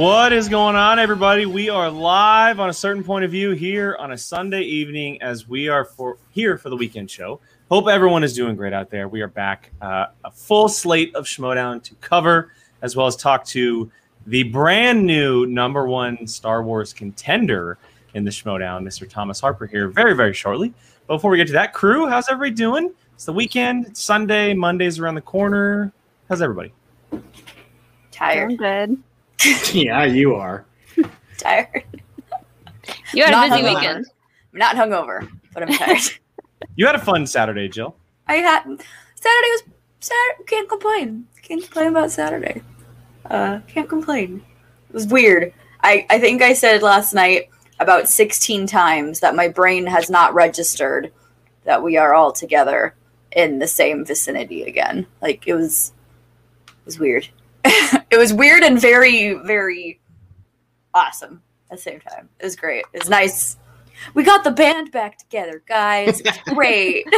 What is going on, everybody? We are live on a certain point of view here on a Sunday evening as we are for here for the weekend show. Hope everyone is doing great out there. We are back, uh, a full slate of Schmoedown to cover, as well as talk to the brand new number one Star Wars contender in the Schmoedown, Mr. Thomas Harper here, very very shortly. But before we get to that, crew, how's everybody doing? It's the weekend, it's Sunday, Monday's around the corner. How's everybody? Tired. I'm good. yeah, you are. Tired. You had Not a busy hungover. weekend. I'm not hungover, but I'm tired. You had a fun Saturday, Jill. I had Saturday was Saturday. Can't complain. Can't complain about Saturday. Uh, can't complain. It was weird. I I think I said last night about 16 times that my brain has not registered that we are all together in the same vicinity again. Like it was it was weird. It was weird and very very awesome at the same time. It was great. It was nice. We got the band back together, guys. Great.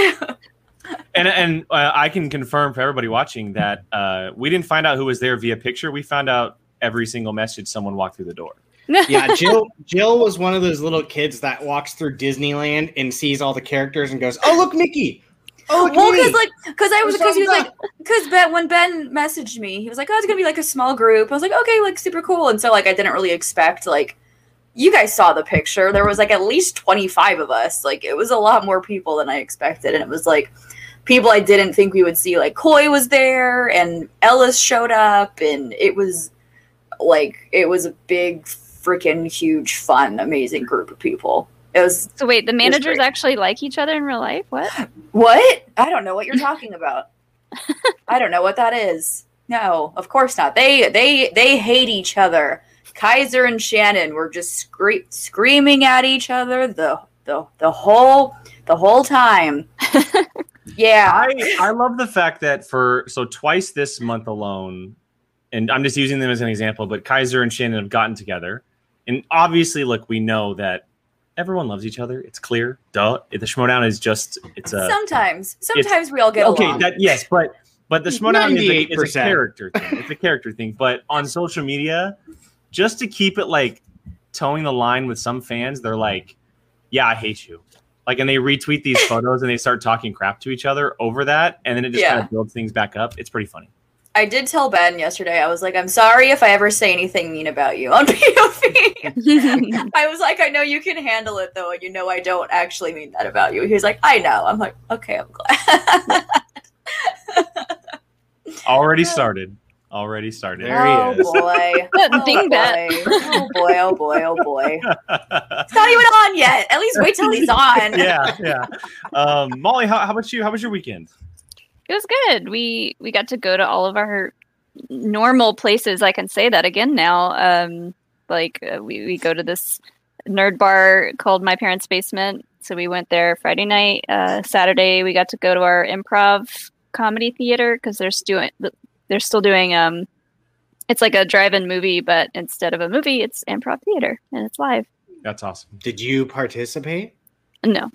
And and uh, I can confirm for everybody watching that uh, we didn't find out who was there via picture. We found out every single message someone walked through the door. Yeah, Jill. Jill was one of those little kids that walks through Disneyland and sees all the characters and goes, "Oh, look, Mickey! Oh, well, because like, because I was, because he was like, because Ben, when Ben messaged me, he was like, "Oh, it's gonna be like a small group." I was like, "Okay, like super cool." And so like, I didn't really expect like, you guys saw the picture. There was like at least twenty five of us. Like, it was a lot more people than I expected, and it was like people I didn't think we would see. Like, Coy was there, and Ellis showed up, and it was like it was a big, freaking huge, fun, amazing group of people. It was So wait, the managers actually like each other in real life? What? What? I don't know what you're talking about. I don't know what that is. No, of course not. They they they hate each other. Kaiser and Shannon were just scre- screaming at each other the the the whole the whole time. Yeah. I I love the fact that for so twice this month alone, and I'm just using them as an example, but Kaiser and Shannon have gotten together, and obviously, look, we know that everyone loves each other. It's clear. Duh. The Schmoedown is just it's a sometimes sometimes we all get okay. along. That yes, but but the Schmoedown is a, is a 98%. character thing. It's a character thing. But on social media, just to keep it like towing the line with some fans, they're like, "Yeah, I hate you." Like, and they retweet these photos and they start talking crap to each other over that, and then it just Yeah. kind of builds things back up. It's pretty funny. I did tell Ben yesterday. I was like, "I'm sorry if I ever say anything mean about you on POV." I was like, I know you can handle it though, and you know I don't actually mean that about you. He was like, I know. I'm like, okay, I'm glad. Already started. Already started. There he oh is. boy. Oh Ding boy. that. Oh boy, oh boy, oh boy. It's not even on yet. At least wait till he's on. yeah, yeah. Um, Molly, how, how about you? How was your weekend? It was good. We we got to go to all of our normal places. I can say that again now. Um, like uh, we we go to this nerd bar called My Parents' Basement. So we went there Friday night. Uh, Saturday we got to go to our improv comedy theater because they're doing they're still doing um. It's like a drive-in movie, but instead of a movie, it's improv theater and it's live. That's awesome. Did you participate? No,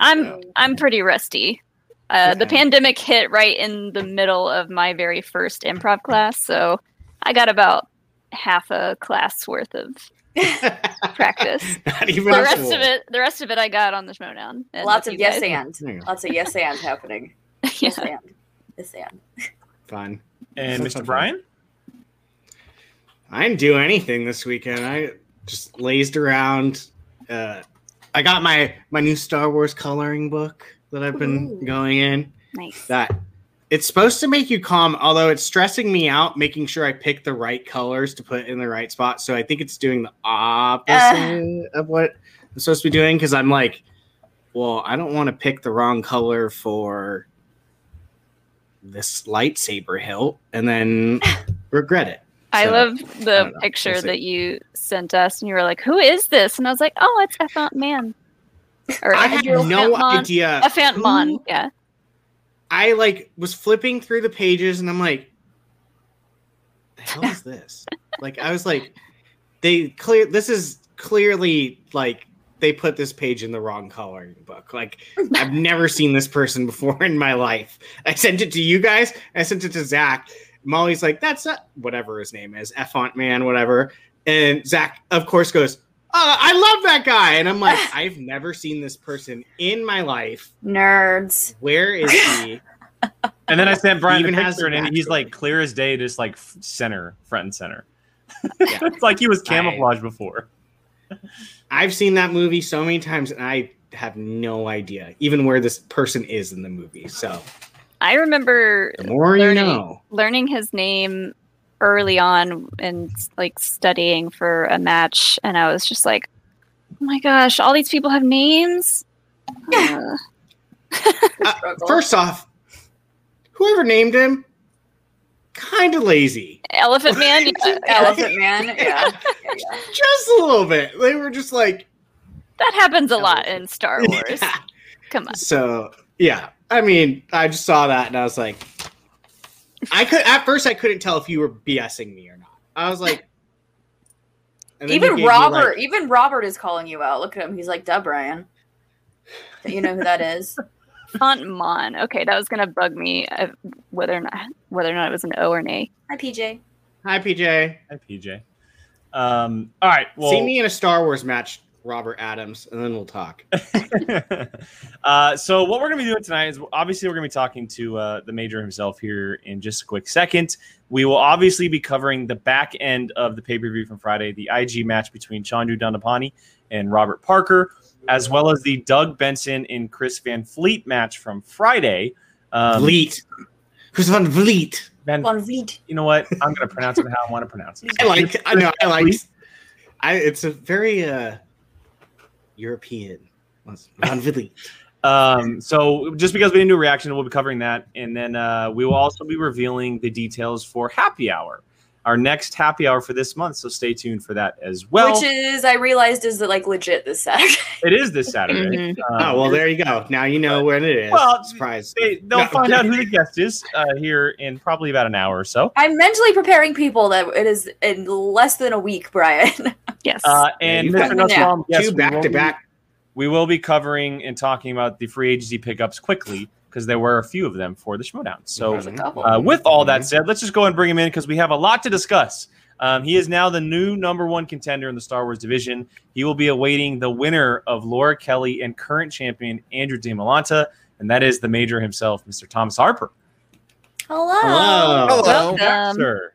I'm I'm pretty rusty. Uh, the pandemic hit right in the middle of my very first improv class, so I got about half a class worth of practice. Not even the rest full. of it, the rest of it, I got on the Schmoedown. and Lots of yes guys. and. There you go. Lots of yes and happening. Yes yeah. and. Yes and. Fun. And Mr. fun. Brian? I didn't do anything this weekend. I just lazed around. Uh, I got my my new Star Wars coloring book that I've been Ooh. going in. Nice. That it's supposed to make you calm, although it's stressing me out, making sure I pick the right colors to put in the right spot. So I think it's doing the opposite of what I'm supposed to be doing because I'm like, well, I don't want to pick the wrong color for this lightsaber hilt and then regret it. I So, love the don't picture We'll that you sent us, and you were like, "Who is this?" And I was like, "Oh, it's Ephant Man." Or I had no Mon. idea. Ephant who- Yeah. I like was flipping through the pages and I'm like, the hell is this? like I was like, they clear this is clearly like they put this page in the wrong coloring book. Like I've never seen this person before in my life. I sent it to you guys. I sent it to Zach. Molly's like, that's not whatever his name is, Effont man, whatever. And Zach, of course, goes, uh, I love that guy. And I'm like, I've never seen this person in my life. Nerds. Where is he? And then I sent Brian He the even has picture, and he's like clear as day, just like center, front and center. Yeah. it's like he was camouflaged before. I've seen that movie so many times, and I have no idea even where this person is in the movie. So I remember the more you know. learning his name early on and like studying for a match, and I was just like, "Oh my gosh, all these people have names." Uh, Uh, first off, whoever named him, kind of lazy. Elephant Man. yeah, Elephant Man. Yeah. yeah, yeah. Just a little bit. They were just like, that happens a lot in Star Wars. Yeah. Come on. So yeah, I mean, I just saw that and I was like, I could at first I couldn't tell if you were BSing me or not. I was like, and then you Even Robert, like- even Robert is calling you out. Look at him. He's like, "Duh, Brian." You know who that is? Font Mon. Okay, that was gonna bug me uh, whether or not whether or not it was an O or an A. Hi, PJ. Hi PJ. Hi, PJ. Um, all right. Well, See me in a Star Wars match, Robert Adams, and then we'll talk. uh, so what we're going to be doing tonight is obviously we're going to be talking to uh, the major himself here in just a quick second. We will obviously be covering the back end of the pay per view from Friday, the IG match between Chandu Dandapani and Robert Parker, as well as the Doug Benson and Chris Van Fleet match from Friday. Um, Vliet. Chris Van Vliet. Van, Von Vliet. you know what? I'm going to pronounce it how I want to pronounce it. I like. I know. I like. I. It's a very uh European. Vliet. Um, so just because we didn't do a reaction, we'll be covering that, and then uh, we will also be revealing the details for Happy Hour, our next Happy Hour for this month. So stay tuned for that as well. Which is, I realized, is like legit this Saturday. it is this Saturday. Mhm. Um, Oh well, there you go. Now you know when it is. Well, surprise. they, they'll No. find out who the guest is uh, here in probably about an hour or so. I'm mentally preparing people that it is in less than a week, Brian. Yes. Uh, and you've Mr. Nussbaum, yes, Two back to be- back. We will be covering and talking about the free agency pickups quickly because there were a few of them for the Schmoedown. So There's a couple. Uh, with all that said, let's just go and bring him in because we have a lot to discuss. Um, he is now the new number one contender in the Star Wars division. He will be awaiting the winner of Laura Kelly and current champion Andrew DeMolanta, and that is the major himself, Mr. Thomas Harper. Hello. Hello. Hello. Welcome. Sir.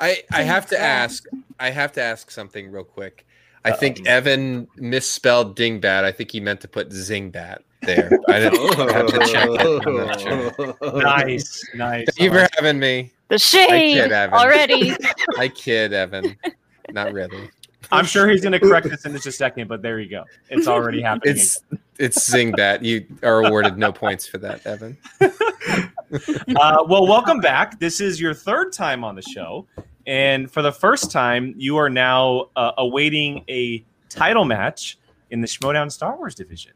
I, I have to ask. I have to ask something real quick. I think Evan misspelled dingbat. I think he meant to put zingbat there. I didn't I have to check it. Sure. Nice, nice. Thank you for having me. the shade kid, Evan. already. I kid, Evan. Not really. I'm sure he's going to correct this in just a second, but there you go. It's already happening. It's it's zingbat. You are awarded no points for that, Evan. uh, well, welcome back. This is your third time on the show. And for the first time, you are now uh, awaiting a title match in the Schmoedown Star Wars division.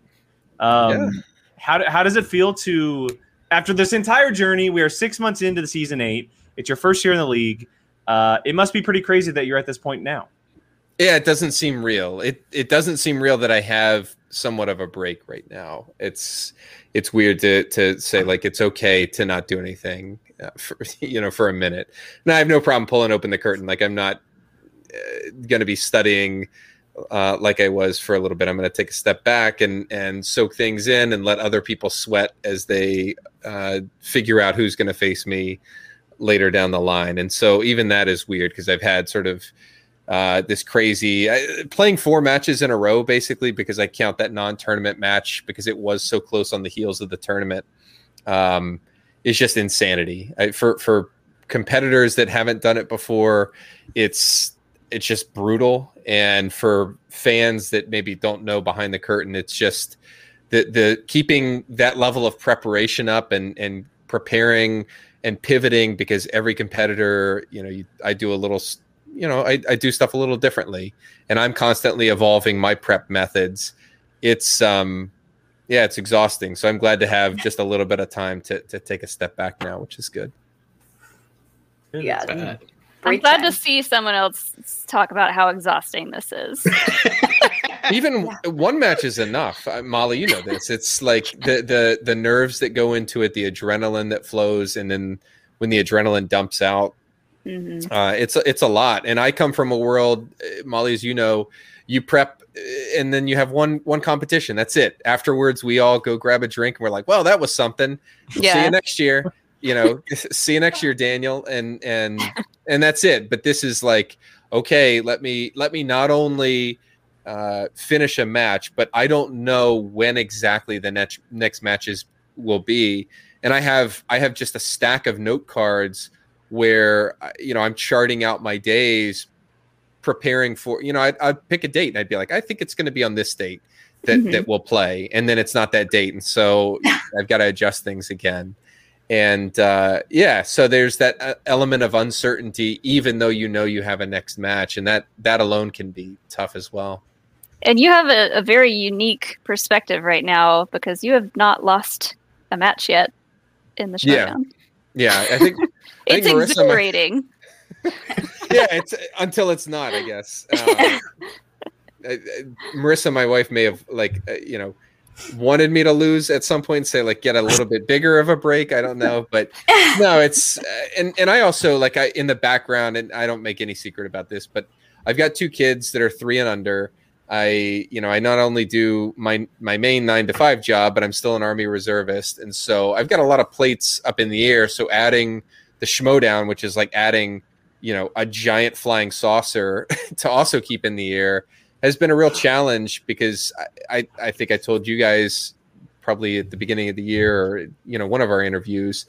Um, Yeah. how, how does it feel to, after this entire journey, we are six months into the season eight, it's your first year in the league. Uh, it must be pretty crazy that you're at this point now. Yeah, it doesn't seem real. It it doesn't seem real that I have somewhat of a break right now. It's it's weird to to say like it's okay to not do anything uh, for you know for a minute. And I have no problem pulling open the curtain. Like I'm not uh, going to be studying uh, like I was for a little bit. I'm going to take a step back and and soak things in and let other people sweat as they uh, figure out who's going to face me later down the line. And so even that is weird because I've had sort of uh, this crazy I, playing four matches in a row basically because I count that non-tournament match because it was so close on the heels of the tournament um, is just insanity I, for for competitors that haven't done it before. It's it's just brutal, and for fans that maybe don't know behind the curtain, it's just the the keeping that level of preparation up and and preparing and pivoting because every competitor, you know, you, I do a little you know, I, I do stuff a little differently and I'm constantly evolving my prep methods. It's um yeah, it's exhausting. So I'm glad to have just a little bit of time to to take a step back now, which is good. Yeah. I'm glad time. to see someone else talk about how exhausting this is. Even one match is enough. Uh, Molly, you know this. It's like the the the nerves that go into it, the adrenaline that flows and then when the adrenaline dumps out, Mhm. Uh, it's it's a lot, and I come from a world, uh, Molly, as you know, you prep, uh, and then you have one one competition. That's it. Afterwards, we all go grab a drink, and we're like, "Well, that was something." See Yeah. you next year. You know, see you next year, Daniel, and and and that's it. But this is like, okay, let me let me not only uh, finish a match, but I don't know when exactly the next next matches will be, and I have I have just a stack of note cards where uh, you know I'm charting out my days, preparing for you know I'd, I'd pick a date and I'd be like I think it's going to be on this date that Mhm. that we'll play, and then it's not that date, and so I've got to adjust things again. And uh, yeah, so there's that uh, element of uncertainty, even though you know you have a next match, and that that alone can be tough as well. And you have a, a very unique perspective right now because you have not lost a match yet in the Yeah. showdown. Yeah, I think I It's think Marissa might- exhilarating. yeah, it's until it's not, I guess. Uh, I- I- Marissa, my wife, may have like uh, you know wanted me to lose at some point say like get a little bit bigger of a break. I don't know, but no, it's uh, and and I also like I in the background, and I don't make any secret about this, but I've got two kids that are three and under. I you know I not only do my my main nine to five job, but I'm still an army reservist, and so I've got a lot of plates up in the air. So adding the schmoedown, which is like adding you know a giant flying saucer to also keep in the air has been a real challenge because I, I, I think I told you guys probably at the beginning of the year or you know one of our interviews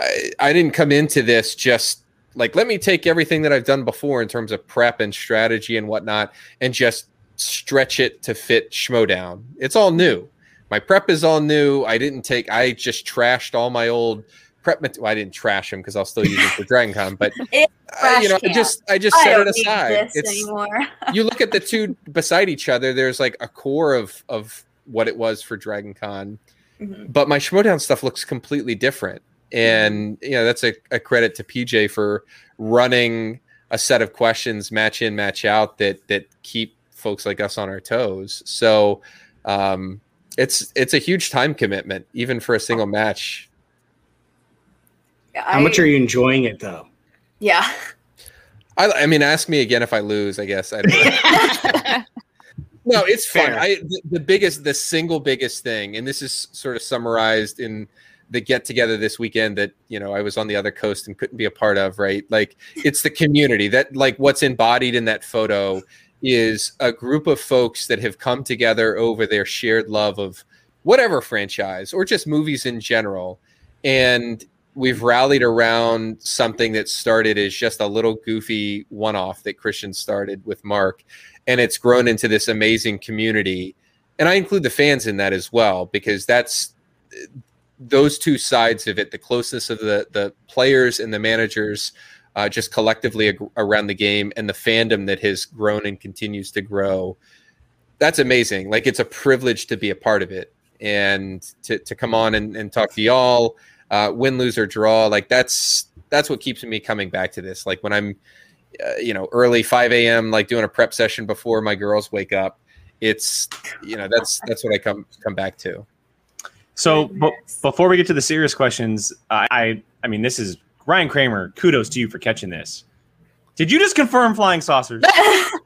I, I didn't come into this just like let me take everything that I've done before in terms of prep and strategy and whatnot and just stretch it to fit Schmoedown. It's all new. My prep is all new. I didn't take I just trashed all my old prep mat- well, I didn't trash them because I'll still use them for Dragon Con, but uh, you know, I just I just I set it aside. It's anymore. you look at the two beside each other. There's like a core of of what it was for Dragon Con, Mhm. but my Schmoedown stuff looks completely different. And you know that's a, a credit to PJ for running a set of questions match in match out that that keep folks like us on our toes. So um, it's it's a huge time commitment even for a single match. How much are you enjoying it though? Yeah. I, I mean, ask me again if I lose. I guess I don't know. No, it's fun. I the, the biggest, the single biggest thing, and this is sort of summarized in the get together this weekend that you know I was on the other coast and couldn't be a part of. Right, like it's the community that like what's embodied in that photo is a group of folks that have come together over their shared love of whatever franchise or just movies in general, and we've rallied around something that started as just a little goofy one-off that Christian started with Mark and it's grown into this amazing community. And i include the fans in that as well because that's those two sides of it the closeness of the the players and the managers uh, just collectively ag- around the game and the fandom that has grown and continues to grow that's amazing. Like it's a privilege to be a part of it. And to, to come on and, and talk to y'all uh, win lose or draw like that's that's what keeps me coming back to this like when i'm uh, you know early 5 a.m like doing a prep session before my girls wake up it's you know that's that's what i come come back to So, b- before we get to the serious questions, I, I, I mean, this is Ryan Kramer. Kudos to you for catching this. Did you just confirm flying saucers?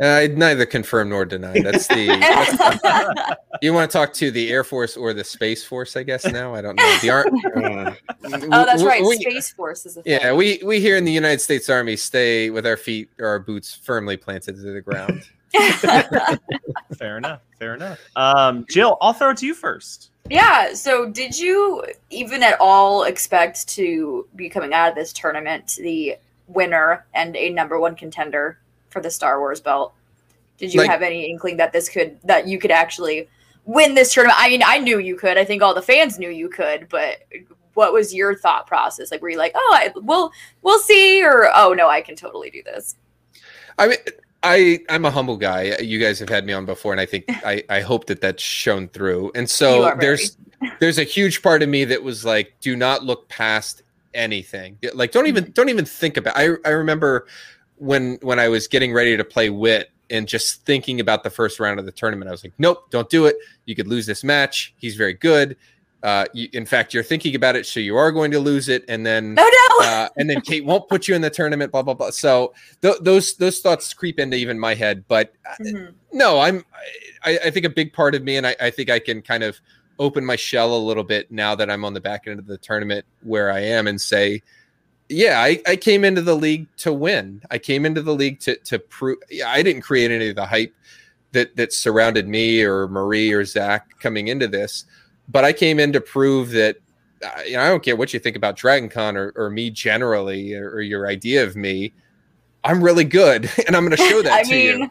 uh, i neither confirm nor deny that's the that's, you want to talk to the air force or the space force i guess now i don't know the Ar- Uh, oh, that's we- right. we- Space Force is a thing. yeah we we here in the united states army stay with our feet or our boots firmly planted to the ground fair enough. Fair enough. Um, Jill, I'll throw it to you first. Yeah, so did you even at all expect to be coming out of this tournament the winner and a number one contender for the Star Wars belt? Did you Like- have any inkling that this could that you could actually win this tournament? I mean, I knew you could. I think all the fans knew you could, but what was your thought process? Like, were you like, "Oh, I, we'll we'll see," or "Oh no, I can totally do this"? I mean, I I'm a humble guy. You guys have had me on before, and I think I I hope that that's shown through. And so there's there's a huge part of me that was like, do not look past anything. Like, don't mm-hmm. even don't even think about. I I remember when when I was getting ready to play wit and just thinking about the first round of the tournament, I was like, nope, don't do it. You could lose this match. He's very good. Uh, you, in fact, you're thinking about it, so you are going to lose it, and then Oh no! uh, and then Kate won't put you in the tournament. Blah blah blah. So th- those those thoughts creep into even my head. But uh, Mhm. no, I'm. I, I think a big part of me, and I, I think I can kind of open my shell a little bit now that I'm on the back end of the tournament where I am, and say, yeah, I, I came into the league to win. I came into the league to to prove. Yeah, I didn't create any of the hype that that surrounded me or Marie or Zach coming into this, but I came in to prove that. Uh, you know, I don't care what you think about Dragon Con or, or me generally or, or your idea of me. I'm really good, and I'm going to show that to you.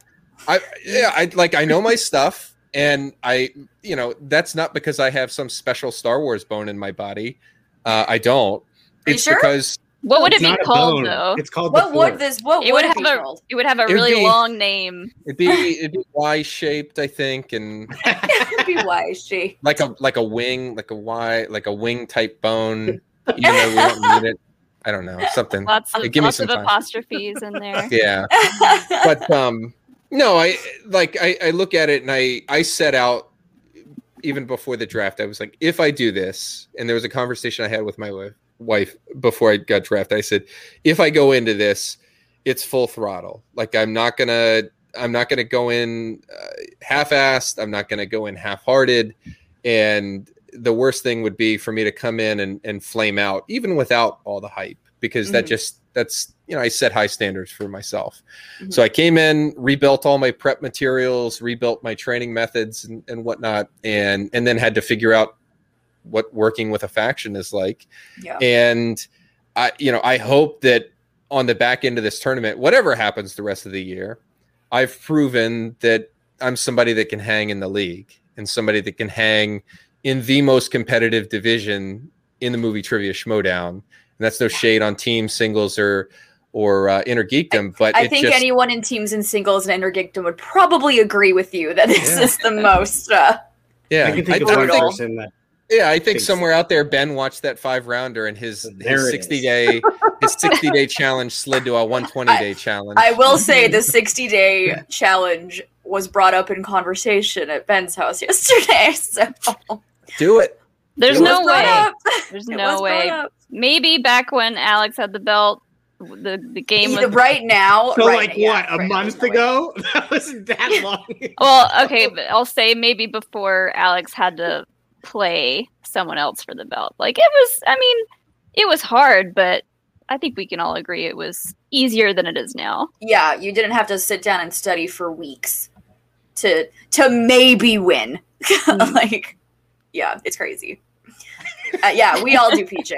I yeah, I like I know my stuff, and I you know that's not because I have some special Star Wars bone in my body. Uh, I don't. It's sure? because What would it be called bone. though? It's called what the would this? What It would would it be have a- called? It would have a It'd really be- long name. it'd be it'd be Y shaped, I think, and it would be wise, she. like a like a wing, like a Y, like a wing type bone. Even though we don't need it, I don't know something. Lots of Hey, give me lots some of time. apostrophes in there. Yeah. but um no i like I, I look at it and i i set out even before the draft i was like if i do this and there was a conversation i had with my wife wife before i got drafted i said if i go into this it's full throttle like i'm not gonna i'm not gonna go in uh, half-assed i'm not gonna go in half-hearted and the worst thing would be for me to come in and, and flame out even without all the hype because that Mhm. just that's you know i set high standards for myself Mhm. so i came in rebuilt all my prep materials rebuilt my training methods and, and whatnot and and then had to figure out what working with a faction is like yeah. and i you know i hope that on the back end of this tournament whatever happens the rest of the year i've proven that i'm somebody that can hang in the league and somebody that can hang in the most competitive division in the movie trivia schmoedown and that's no shade on team singles or or uh, inner geekdom but I it think just, anyone in teams and singles and Innergeekdom would probably agree with you that this Yeah. is the most. Uh, yeah I can think I of don't one think person that Yeah, I think Think somewhere out there, Ben watched that five rounder and his, his sixty is. day his sixty day challenge slid to a one twenty day challenge. I will say the 60 day challenge was brought up in conversation at Ben's house yesterday. So Do it. There's It no way. up. There's It no way. Maybe back when Alex had the belt, the the game Either was right now. so right like yeah, what a right, month there's ago that wasn't that long Well, okay, but I'll say maybe before Alex had to play someone else for the belt. Like it was, I mean, it was hard, but I think we can all agree it was easier than it is now. Yeah, you didn't have to sit down and study for weeks to to maybe win. like, yeah, it's crazy. Uh, yeah, we all do, PJ.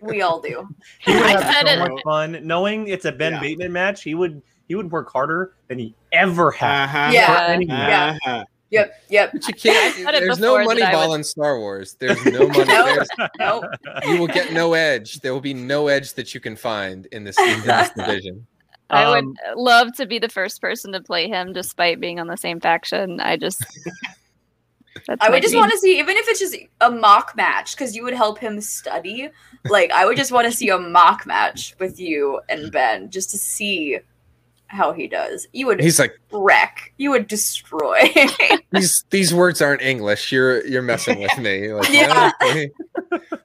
We all do. He would I have said so it- much fun knowing it's a Ben Yeah. Bateman match. He would he would work harder than he ever had. uh-huh. Yeah. for any. Uh-huh. Yep, yep. But you can't. I said it There's no money ball would- in Star Wars. There's no money. No. There's, Nope. you will get no edge. There will be no edge that you can find in this, in this division. I Um, would love to be the first person to play him, despite being on the same faction. I just. That's I would just want to see, even if it's just a mock match, because you would help him study. Like, I would just want to see a mock match with you and Ben, just to see how he does. You would He's like, wreck. You would destroy. these these words aren't English. You're you're messing with me. Like, Yeah. they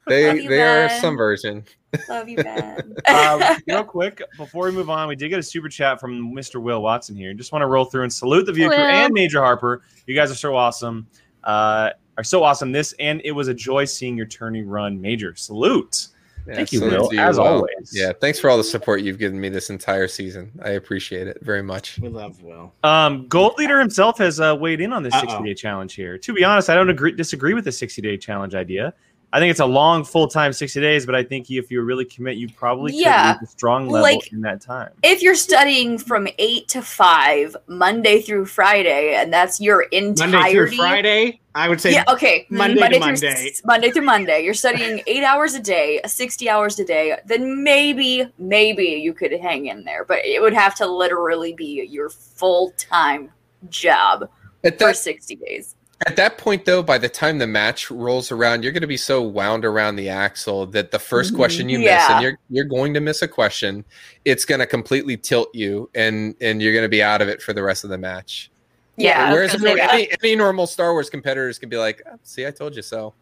they, you, they are some version. Love you, Ben. um, real quick before we move on, we did get a super chat from Mr. Will Watson here. Just want to roll through and salute the view crew and Major Harper. You guys are so awesome. Uh, are so awesome. This and it was a joy seeing your tourney run, Major. Salute. Yeah, Thank you, salute Will, to as Will. always. Yeah, thanks for all the support you've given me this entire season. I appreciate it very much. we love will Um, Gold Leader himself has uh, weighed in on this 60 day challenge here. To be honest, I don't agree, disagree with the 60 day challenge idea. I think it's a long, full time 60 days, but I think if you really commit, you probably Yeah, could reach a strong level like- in that time. if you're studying from 8 to 5, Monday through Friday, and that's your monday through friday i would say Yeah, okay. Monday to through Monday. s- Monday through Monday. You're studying eight hours a day, 60 hours a day. Then maybe, maybe you could hang in there, but it would have to literally be your full time job At for 60 days. At that point, though, by the time the match rolls around, you're going to be so wound around the axle that the 1st Mhm. question you miss, and you're you're going to miss a question, it's going to completely tilt you, and and you're going to be out of it for the rest of the match. Yeah. I was Whereas gonna say that. any, any normal Star Wars competitors can be like, "Oh, "See, I told you so."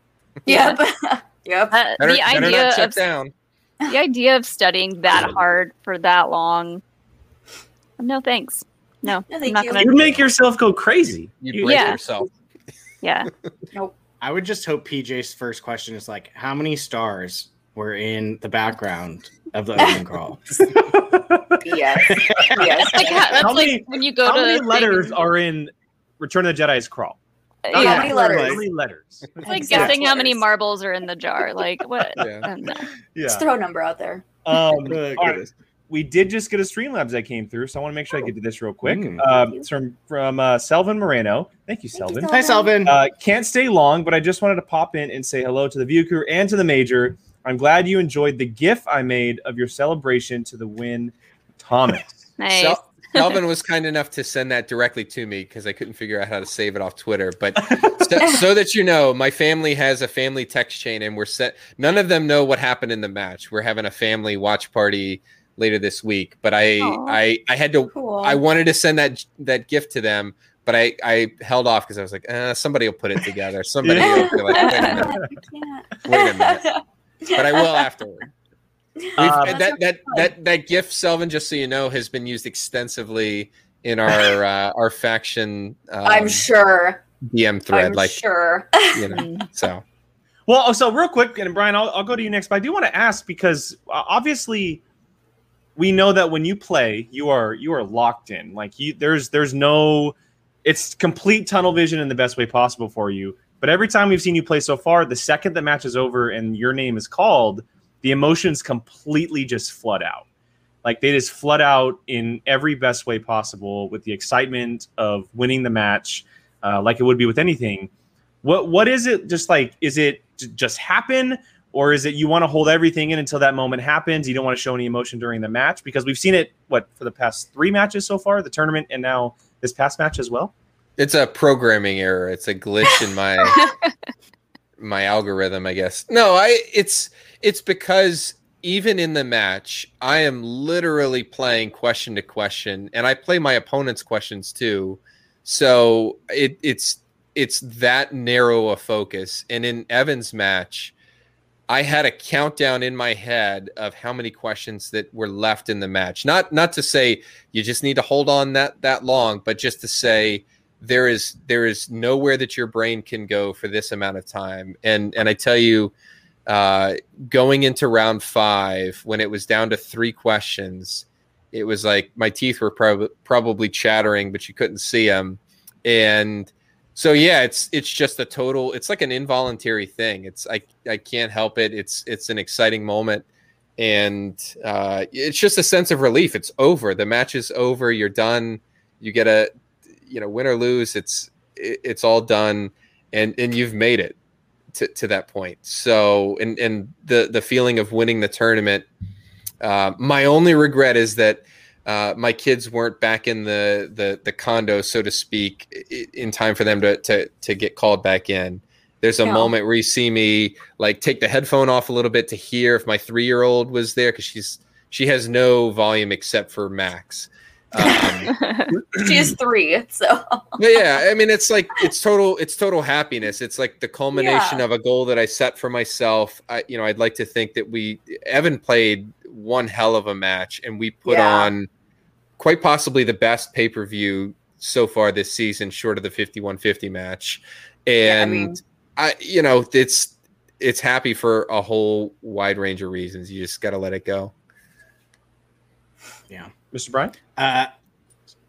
Yep. yep. Uh, Better, the idea not shut of down. the idea of studying that hard for that long. No thanks. No, No, I'm thank not you. gonna. You make yourself go crazy. You break Yeah. yourself. Yeah, nope. I would just hope PJ's first question is like, how many stars were in the background of the opening crawl? yes. Yes. like, how, that's How like many- when you go How to many a thing- letters are in Return of the Jedi's crawl? Yeah. How many letters? How many letters? It's like Exact guessing how many marbles are in the jar. Like what? Yeah. No. Yeah. Just throw a number out there. Um, Oh, all right. Goodness. We did just get a Streamlabs that came through, so I want to make sure I get to this real quick. Mm. Um, it's from from uh, Selvin Moreno. Thank you, Thank you, Selvin. Selvin. Hi, Selvin. Uh, can't stay long, but I just wanted to pop in and say hello to the View Crew and to the Major. I'm glad you enjoyed the GIF I made of your celebration to the win, Thomas. Nice. Sel- Calvin was kind enough to send that directly to me because I couldn't figure out how to save it off Twitter. But so, so that you know, my family has a family text chain, and we're set. None of them know what happened in the match. We're having a family watch party later this week, but I, Aw. I, I had to. Cool. I wanted to send that that gift to them, but I, I held off because I was like, uh, somebody will put it together. Somebody will be like, wait a minute, can't. wait a minute. But I will afterward. Um, and that that that that gift, Selvin, just so you know, has been used extensively in our uh, our faction. Um, I'm sure. DM thread, I'm like sure. you know. So Well, oh, so real quick, and Brian, I'll, I'll go to you next, but I do want to ask because uh, obviously we know that when you play, you are you are locked in. Like you, there's there's no, it's complete tunnel vision in the best way possible for you. But every time we've seen you play so far, the second the match is over and your name is called, the emotions completely just flood out. Like they just flood out in every best way possible with the excitement of winning the match, uh, like it would be with anything. What what is it? Just like is it just happen, or is it you want to hold everything in until that moment happens? You don't want to show any emotion during the match because we've seen it what for the past three matches so far, the tournament, and now this past match as well. it's a programming error. It's a glitch in my my algorithm, I guess. No, I it's it's because even in the match, I am literally playing question to question, and I play my opponent's questions too. So it it's it's that narrow a focus. And in Evan's match, I had a countdown in my head of how many questions that were left in the match. Not not to say you just need to hold on that that long, but just to say there is there is nowhere that your brain can go for this amount of time. And and I tell you, uh, going into round five when it was down to three questions, it was like my teeth were prob- probably chattering, but you couldn't see them. And so yeah, it's it's just a total. It's like an involuntary thing. It's I I can't help it. It's it's an exciting moment, and uh, it's just a sense of relief. It's over. The match is over. You're done. You get a you know win or lose. It's it, it's all done, and and you've made it to, to that point. So and and the the feeling of winning the tournament. Uh, my only regret is that uh, my kids weren't back in the, the the condo, so to speak, in time for them to to to get called back in. There's a Yeah. moment where you see me like take the headphone off a little bit to hear if my three year old was there because she's she has no volume except for Max. Um, she is three, so but yeah, I mean, it's like it's total, it's total happiness. It's like the culmination Yeah. of a goal that I set for myself. I, you know, I'd like to think that we Evan played one hell of a match, and we put Yeah. on quite possibly the best pay per view so far this season, short of the fifty one fifty match. Yeah, I And mean- I, you know, it's it's happy for a whole wide range of reasons. You just got to let it go. Mr. Brian, Uh,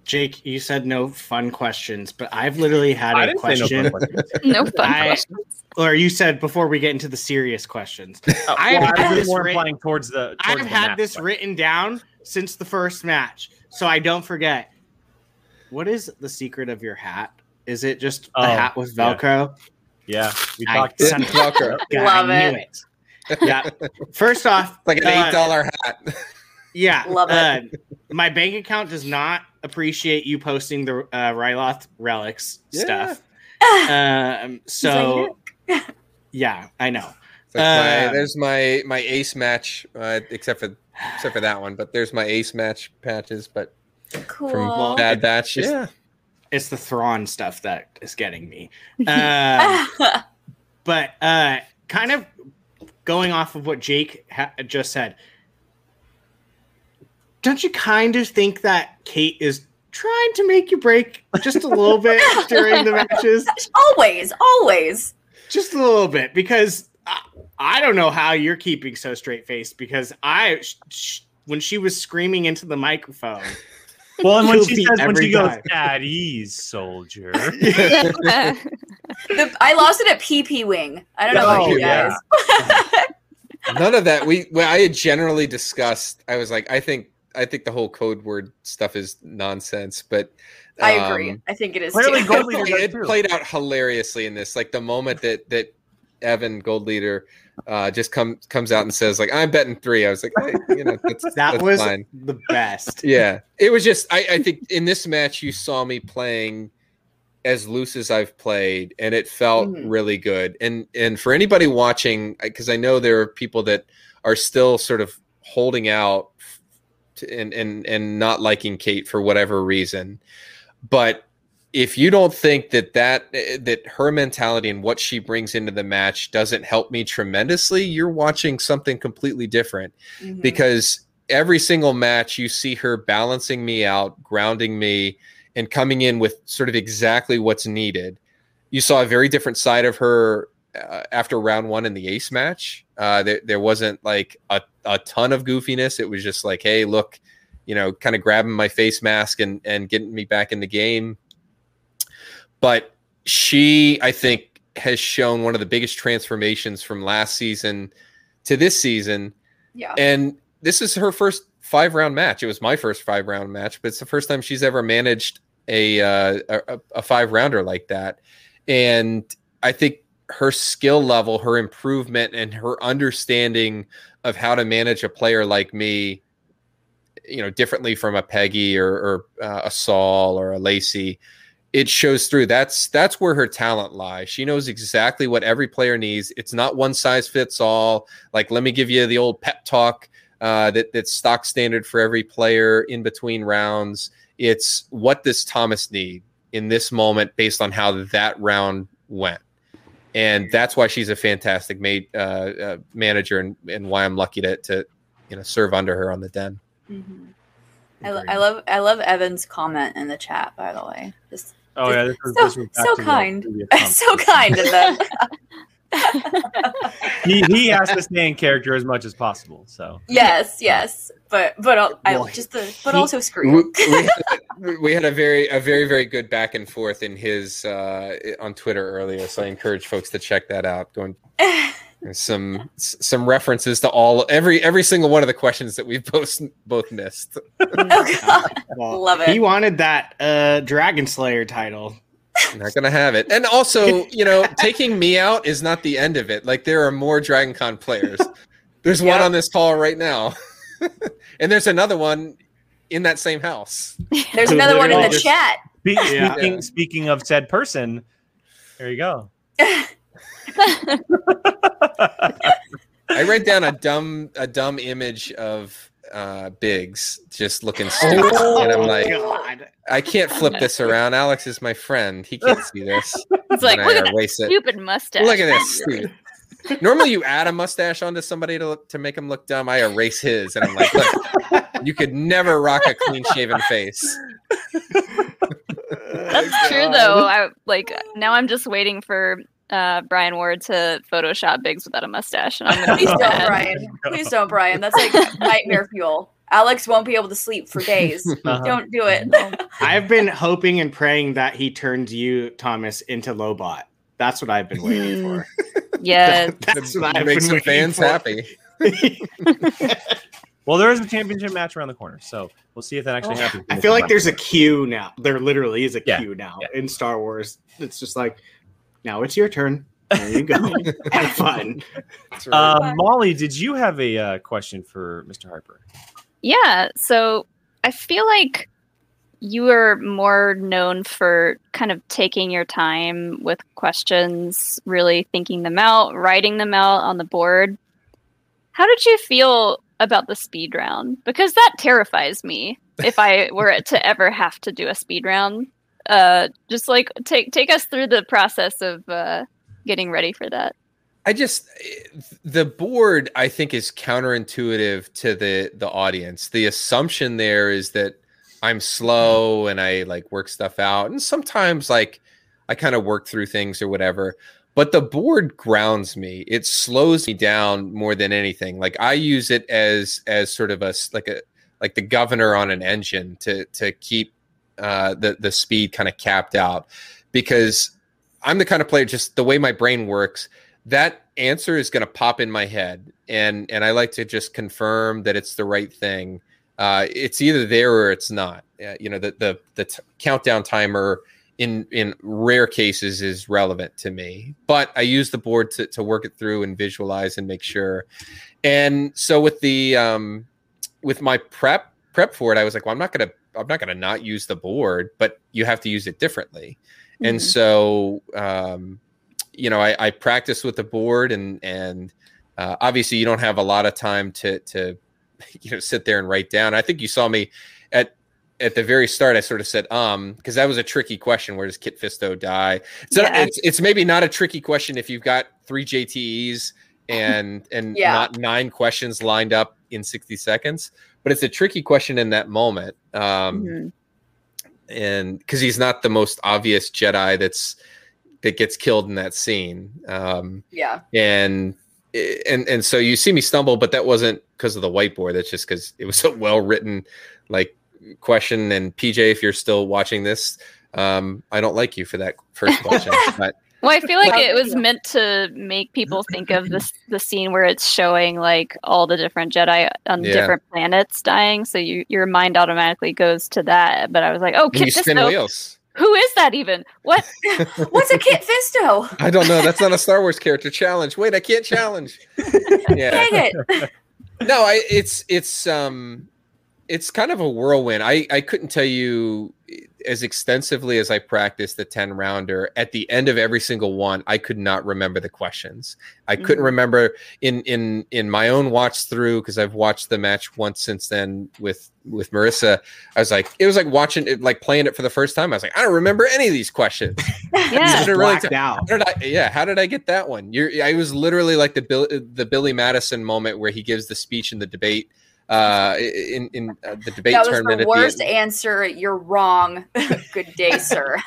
Jake, you said no fun questions, but I've literally had I a didn't say no question, fun questions. no fun I- questions. or you said before we get into the serious questions. Oh, I have I was this more writ- implying towards the. I've the had match, this but- written down since the first match, so I don't forget. What is the secret of your hat? Is it just a Oh, hat with. Velcro? Yeah, we talked. son of a- Velcro. God, Love I knew it. it. Yeah. First off, Like an uh, eight dollar hat. Yeah, Love it. uh, my bank account does not appreciate you posting the uh, Ryloth relics Yeah. stuff. Um, so yeah, I know. It's like my, Uh, there's my my ace match, uh, except for except for that one. But there's my ace match patches. But cool. from Bad Batch, It's- yeah, It's the Thrawn stuff that is getting me. Um, but uh, kind of going off of what Jake ha- just said, don't you kind of think that Kate is trying to make you break just a little bit during the matches? Always, always. Just a little bit, because I, I don't know how you're keeping so straight faced. Because I, sh- sh- when she was screaming into the microphone, Well, and when she says when she goes time. at ease, soldier. The, I lost it at PP Wing. I don't know about Oh, you yeah. None of that. We well, I had generally discussed. I was like, I think I think the whole code word stuff is nonsense. But I agree. um, I think it is. clearly too. Gold Leader it too. played out hilariously in this. Like the moment that that Evan Gold Leader uh, just comes comes out and says like, "I'm betting three. I was like, hey, you know, that's, that that's was fine. the best. Yeah, it was just. I, I think in this match you saw me playing as loose as I've played, and it felt Mhm. really good. And and for anybody watching, because I know there are people that are still sort of holding out to, and and and not liking Kate for whatever reason, but if you don't think that that that her mentality and what she brings into the match doesn't help me tremendously, you're watching something completely different Mhm. because every single match you see her balancing me out, grounding me, and coming in with sort of exactly what's needed. You saw a very different side of her uh, after round one in the ace match. Uh, there, there wasn't like a, a ton of goofiness. It was just like, hey, look, you know, kind of grabbing my face mask and, and getting me back in the game. But she, I think, has shown one of the biggest transformations from last season to this season yeah. and this is her first five round match. It was my first five round match, but it's the first time she's ever managed a uh, a, a five rounder like that. And I think her skill level, her improvement, and her understanding of how to manage a player like me, you know, differently from a Peggy or, or uh, a Saul or a Lacey, it shows through. That's that's where her talent lies. She knows exactly what every player needs. It's not one size fits all. Like, let me give you the old pep talk uh, that that's stock standard for every player in between rounds. It's what does Thomas need in this moment based on how that round went, and that's why she's a fantastic mate, uh, uh, manager, and, and why I'm lucky to to you know serve under her on the den. Mhm. I, lo- I love I love Evan's comment in the chat. By the way, just Oh yeah, this was, So- this was so kind. so kind of them. he he has to stay in character as much as possible. So yes, yes, but but uh, I Well, just the but he- also we, scream. we had, we had a very a very very good back and forth in his uh, on Twitter earlier, so I encourage folks to check that out. Going some some references to all every every single one of the questions that we've both both missed. oh god, Well, Love it. He wanted that uh, Dragon Slayer title. Not gonna have it. And also, you know, taking me out is not the end of it. Like there are more Dragon Con players. There's one on this call right now, and there's another one in that same house. there's Who another one in the just- chat. Spe- Yeah. speaking speaking of said person, there you go. I write down a dumb a dumb image of uh Biggs just looking stupid, Oh, and I'm like, God. I can't flip this around. Alex is my friend. He can't see this. It's like, look I at that erase it. stupid mustache. Look at this. Steve. Normally, you add a mustache onto somebody to look, to make him look dumb. I erase his, and I'm like, look, you could never rock a clean shaven face. That's true though. I like now I'm just waiting for uh, Brian Ward to Photoshop Biggs without a mustache, and I'm gonna be Please don't, mad. Brian. Please don't, Brian. That's like nightmare fuel. Alex won't be able to sleep for days. Uh-huh. Don't do it. I've been hoping and praying that he turns you, Thomas, into Lobot. That's what I've been waiting for. Yeah, That's what I've Make been some fans for. happy. Well, there is a championship match around the corner, so we'll see if that actually happens. I feel like there's a queue now. There literally is a Yeah, queue now yeah. in Star Wars. It's just like, now it's your turn. There you go. Have fun. That's right. Uh, Molly, did you have a uh, question for Mr. Harper? yeah. So I feel like you are more known for kind of taking your time with questions, really thinking them out, writing them out on the board. How did you feel about the speed round? Because that terrifies me if I were to ever have to do a speed round. Uh, just like take take us through the process of uh, getting ready for that. I just the board I think is counterintuitive to the the audience. The assumption there is that I'm slow and I like work stuff out, and sometimes like I kind of work through things or whatever. But the board grounds me. It slows me down more than anything. Like I use it as as sort of a like a like the governor on an engine to to keep uh, the the speed kind of capped out because I'm the kind of player just the way my brain works that answer is going to pop in my head and and I like to just confirm that it's the right thing. Uh, it's either there or it's not. Uh, you know the the the t- countdown timer in in rare cases is relevant to me but I use the board to to work it through and visualize and make sure. And so with the um with my prep prep for it I was like well I'm not going to I'm not going to not use the board but you have to use it differently mm-hmm. and so um you know, I, I practice with the board, and and uh, obviously you don't have a lot of time to to you know sit there and write down. I think you saw me at at the very start. I sort of said um because that was a tricky question. Where does Kit Fisto die? So yeah. it's it's maybe not a tricky question if you've got three JTEs and and yeah. not nine questions lined up in 60 seconds but it's a tricky question in that moment um mm-hmm. and because he's not the most obvious jedi that's that gets killed in that scene. Um, yeah. And and and so you see me stumble, but that wasn't because of the whiteboard. That's just because it was a well written like question. And PJ, if you're still watching this, um, I don't like you for that first question. but well, I feel like it was meant to make people think of this the scene where it's showing like all the different Jedi on yeah. different planets dying. So you your mind automatically goes to that. But I was like, oh, Kit Fisto. Who is that even? What? What's a Kit Fisto? I don't know. That's not a Star Wars character challenge. Wait, I can't challenge. Yeah. Dang it. No, I it's it's um it's kind of a whirlwind. I I couldn't tell you as extensively as I practiced the 10 rounder, at the end of every single one, I could not remember the questions. I mm-hmm. couldn't remember in in in my own watch through because I've watched the match once since then with with Marissa. I was like, it was like watching it, like playing it for the first time. I was like, I don't remember any of these questions. yeah, really t-. How did I, yeah, how did I get that one? You're, I was literally like the Bill, the Billy Madison moment where he gives the speech in the debate uh, in in uh, the debate that was tournament. The worst the answer. You're wrong. Good day, sir.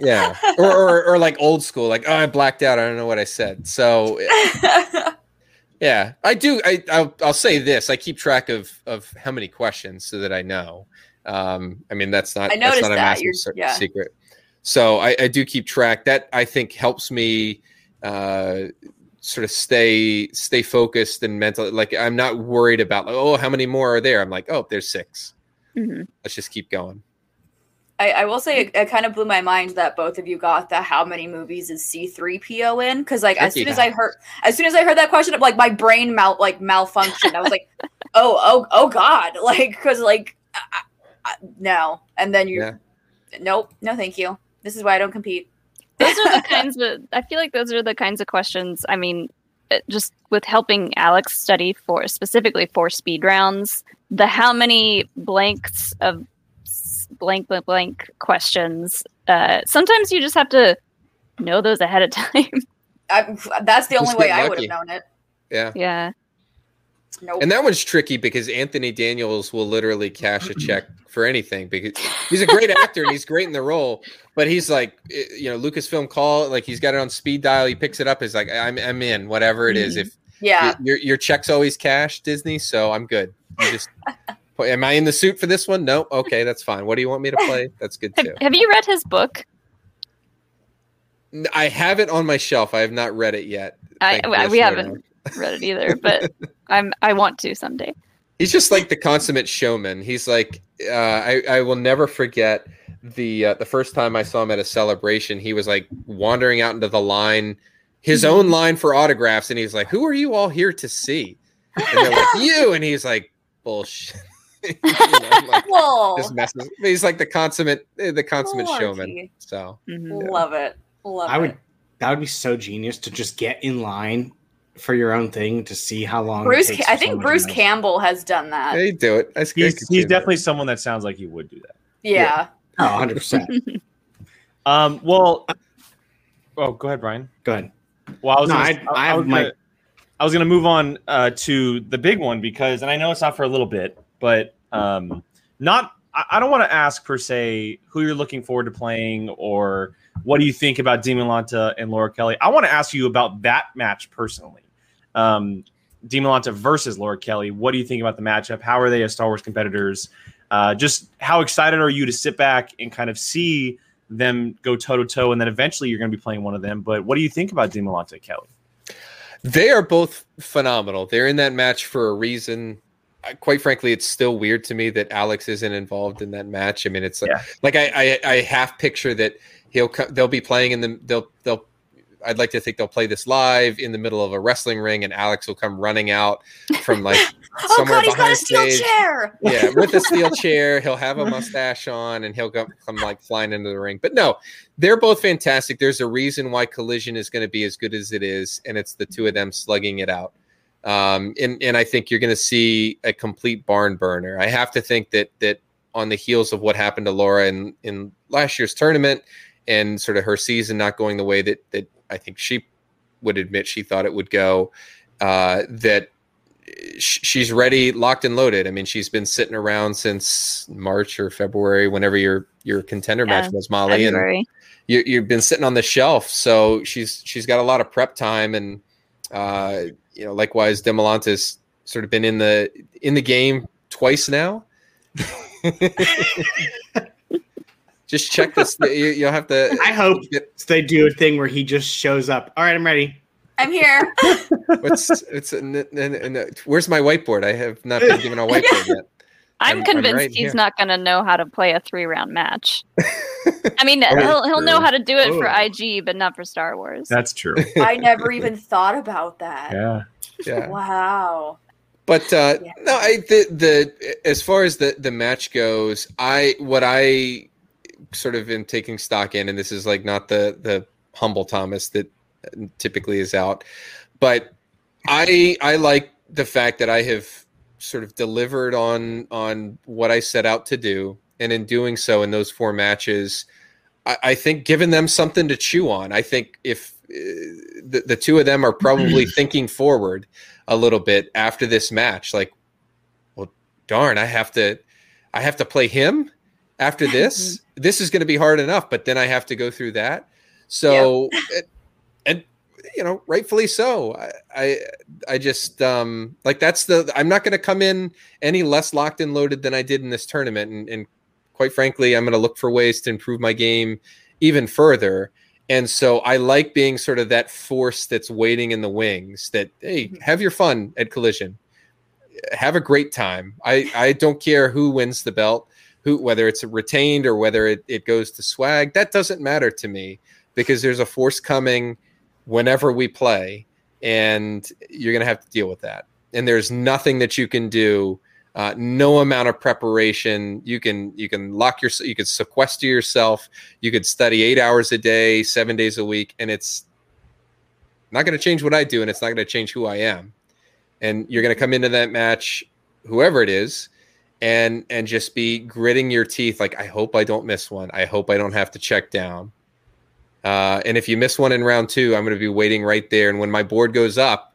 yeah, or, or, or like old school, like oh, I blacked out. I don't know what I said. So. yeah, I do. I I'll, I'll, say this. I keep track of of how many questions so that I know. Um, I mean, that's not I that's not a massive yeah. secret. So I, I do keep track. That I think helps me uh, sort of stay stay focused and mental like i'm not worried about like oh how many more are there? I'm like oh there's 6 mm-hmm. let's just keep going. I, I will say it, it, kind of blew my mind that both of you got the how many movies is C3PO in? Because like as soon as I heard as soon as I heard that question like my brain mal like malfunctioned. I was like oh oh oh god like because like I, I, no. And then you yeah. nope. No thank you. This is why I don't compete those are the kinds of i feel like those are the kinds of questions i mean just with helping alex study for specifically for speed rounds the how many blanks of blank blank blank questions uh, sometimes you just have to know those ahead of time. I, that's the only way i would have known it. Yeah. Yeah Nope. And that one's tricky because Anthony Daniels will literally cash a check for anything because he's a great actor and he's great in the role. But he's like, eh, you know, Lucasfilm call like he's got it on speed dial. He picks it up. He's like, I'm I'm in whatever it is. If yeah, your your check's always cash Disney, so I'm good. You just am I in the suit for this one? No. Okay, that's fine. What do you want me to play? That's good too. Have, have you read his book? I have it on my shelf. I have not read it yet. I, we haven't read it either, but I'm I want to someday. He's just like the consummate showman. He's like uh, I I will never forget the uh, the first time I saw him at a celebration. He was like wandering out into the line, his own line for autographs, and he's like, "Who are you all here to see?" And they're like, "You," and he's like, "Bullshit." you know, like, this messes. He's like the consummate, eh, the consummate showman. So mm-hmm. love it, love I it. would. That would be so genius to just get in line for your own thing to see how long. Bruce, I think Bruce Campbell has done that. They do it. I, he's he's definitely that. someone that sounds like he would do that. Yeah. yeah. Oh, 100 percent. Um. Well. Oh, go ahead, Brian. Go ahead. Well, I was No, gonna, I- I I, have was my- gonna, I was gonna move on uh, to the big one because, and I know it's not for a little bit, but um, not. I, I don't want to ask per se who you're looking forward to playing or what do you think about Demon Lanta and Laura Kelly. I want to ask you about that match personally. Um, Demon Lanta versus Laura Kelly. What do you think about the matchup? How are they as Star Wars competitors? Uh, just how excited are you to sit back and kind of see them go toe to toe, and then eventually you're going to be playing one of them. But what do you think about Demon Lanta and Kelly? They are both phenomenal. They're in that match for a reason. I- Quite frankly, it's still weird to me that Alex isn't involved in that match. I mean, it's like, Yeah. like I, I, I half picture that he'll they'll be playing in the they'll they'll. I'd like to think they'll play this live in the middle of a wrestling ring, and Alex will come running out from like Oh somewhere god, he's got behind a steel stage. chair. yeah, with a steel chair. He'll have a mustache on and he'll go, come like flying into the ring. But no, they're both fantastic. There's a reason why Collision is going to be as good as it is, and it's the two of them slugging it out. Um, and and I think you're going to see a complete barn burner. I have to think that that on the heels of what happened to Laura in in last year's tournament and sort of her season not going the way that that I think she would admit she thought it would go, uh, that sh- she's ready, locked and loaded. I mean, she's been sitting around since March or February, whenever your your contender Yeah, match was, Molly, and February. you, you've been sitting on the shelf. So she's she's got a lot of prep time, and uh, you know, likewise, Demolantis sort of been in the in the game twice now. Just check this. You, you'll have to. I hope they do a thing where he just shows up. All right, I'm ready. I'm here. What's it's n- n- n- where's my whiteboard? I have not been given a whiteboard yet. I'm, I'm- I'm convinced right he's here. not going to know how to play a three round match. I mean, Oh, he'll he'll know how to do it for Oh. IG, but not for Star Wars. That's true. I never even thought about that. yeah. Yeah. Wow. But uh, Yeah. no, I the the as far as the the match goes, I what I sort of am taking stock in, and this is like not the the humble Thomas that typically is out, but I I like the fact that I have sort of delivered on on what I set out to do, and in doing so in those four matches, I, I think given them something to chew on. I think if uh, the the two of them are probably thinking forward a little bit after this match, like, well, darn, I have to, I have to play him after this. this is going to be hard enough, but then I have to go through that. So, it, and you know, rightfully so. I, I, I just um like that's the. I'm not going to come in any less locked and loaded than I did in this tournament, and, and quite frankly, I'm going to look for ways to improve my game even further. And so I like being sort of that force that's waiting in the wings. That hey, have your fun at Collision, have a great time. I I don't care who wins the belt, who whether it's retained or whether it, it goes to swag. That doesn't matter to me because there's a force coming whenever we play, and you're gonna have to deal with that. And there's nothing that you can do. Uh, no amount of preparation. You can you can lock your you could sequester yourself. You could study eight hours a day, seven days a week, and it's not going to change what I do, and it's not going to change who I am. And you're going to come into that match, whoever it is, and and just be gritting your teeth. Like I hope I don't miss one. I hope I don't have to check down. Uh, and if you miss one in round two, I'm going to be waiting right there. And when my board goes up,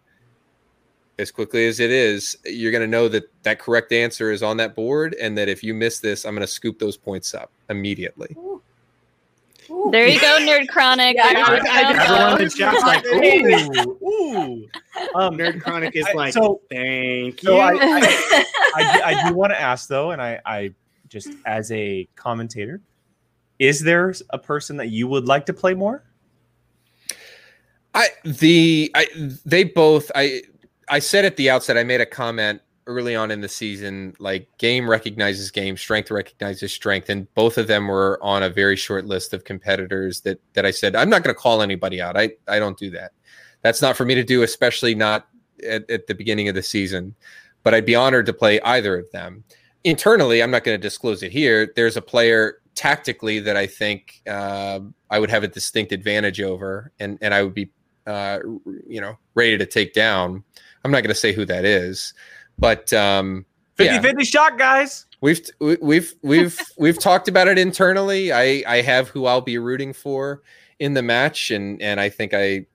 as quickly as it is, you're going to know that that correct answer is on that board, and that if you miss this, I'm going to scoop those points up immediately. Ooh. There you go, Nerd Chronic. Yeah, There's I- I- Everyone in the chat's like, ooh, ooh. Um, Nerd Chronic is I- like, so- thank you. so I, I, I, do- I do want to ask though, and I, I just as a commentator, is there a person that you would like to play more? I the I they both I I said at the outset I made a comment early on in the season like game recognizes game strength recognizes strength and both of them were on a very short list of competitors that that I said I'm not going to call anybody out. I I don't do that. That's not for me to do especially not at, at the beginning of the season but I'd be honored to play either of them. Internally I'm not going to disclose it here there's a player tactically that I think uh, I would have a distinct advantage over and and I would be uh, you know, ready to take down. I'm not going to say who that is, but um, 50 Yeah. 50 shot, guys. we've we- we've we've we've talked about it internally. I I have who I'll be rooting for in the match, and and I think I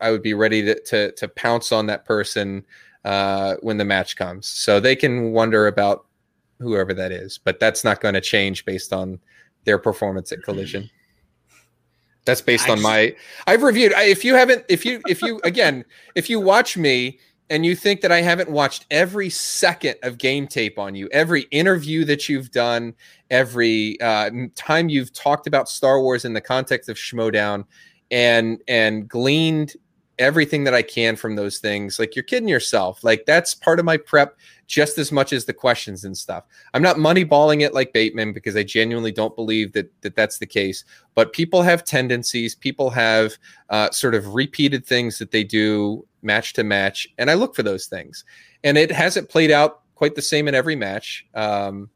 I would be ready to to, to pounce on that person uh, when the match comes. So they can wonder about whoever that is, but that's not going to change based on their performance at Collision. That's based I on just- my. I've reviewed. I, if you haven't, if you, if you, again, if you watch me and you think that I haven't watched every second of game tape on you, every interview that you've done, every uh, time you've talked about Star Wars in the context of Schmoedown, and and gleaned everything that I can from those things, like you're kidding yourself. Like that's part of my prep just as much as the questions and stuff. I'm not moneyballing it like Bateman because I genuinely don't believe that that that's the case. But people have tendencies. People have uh, sort of repeated things that they do match to match, and I look for those things. And it hasn't played out quite the same in every match. Um,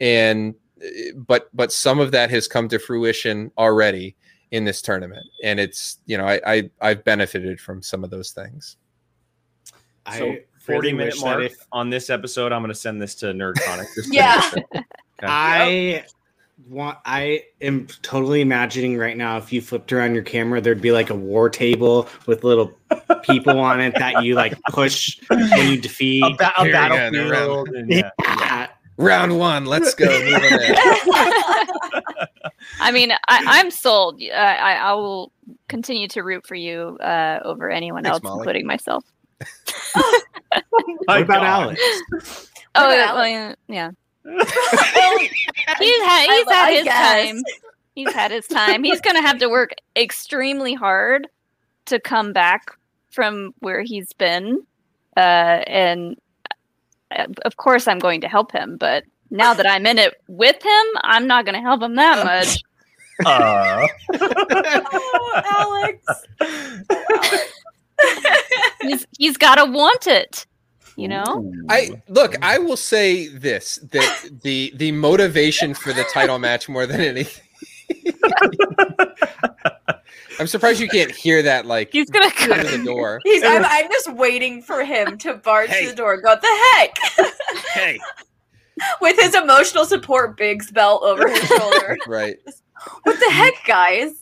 and uh, but but some of that has come to fruition already in this tournament, and it's you know I, I I've benefited from some of those things. I So really 40 minute mark if- on this episode. I'm going to send this to NerdConic. Just Yeah. Okay. I want. I am totally imagining right now if you flipped around your camera, there'd be like a war table with little people on it that you like push when you defeat. a, ba- a Here again, battlefield. and yeah. Yeah. Round one, let's go. Move on in. I mean, I, I'm sold. I, I, I will continue to root for you uh, over anyone Thanks, else, Molly. including myself. What about God. Alex? Oh, about yeah, Alex? well, yeah, yeah. Well, He's had he's I- had I his guess. time. He's had his time. He's going to have to work extremely hard to come back from where he's been, uh, and uh, of course, I'm going to help him. But now that I'm in it with him, I'm not going to help him that much. Uh, oh, Alex. He's he's got to want it, you know. I look. I will say this: that the the motivation for the title match more than anything. I'm surprised you can't hear that. Like He's gonna come of the door. He's, I'm, I'm just waiting for him to barge Hey. to the door. Go, what the heck? Hey, With his emotional support Biggs belt over his shoulder. right. what the heck, guys?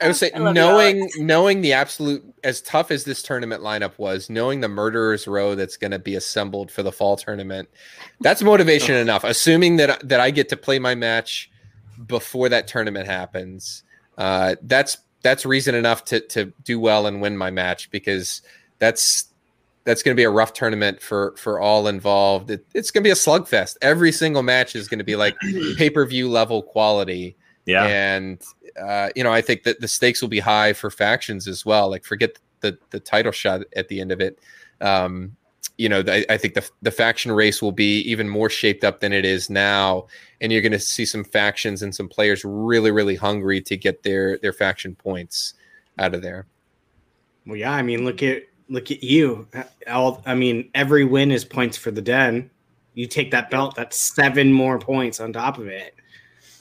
I would say I knowing knowing the absolute as tough as this tournament lineup was, knowing the murderers row that's going to be assembled for the fall tournament, that's motivation enough. Assuming that that I get to play my match before that tournament happens, uh, that's that's reason enough to to do well and win my match because that's that's going to be a rough tournament for for all involved. It, it's going to be a slugfest. Every single match is going to be like pay per view level quality yeah. and uh, you know i think that the stakes will be high for factions as well like forget the the title shot at the end of it um, you know I, I think the the faction race will be even more shaped up than it is now and you're going to see some factions and some players really really hungry to get their their faction points out of there Well, yeah. I mean, look at look at you. All I mean, every win is points for the den. You take that belt, that's seven more points on top of it.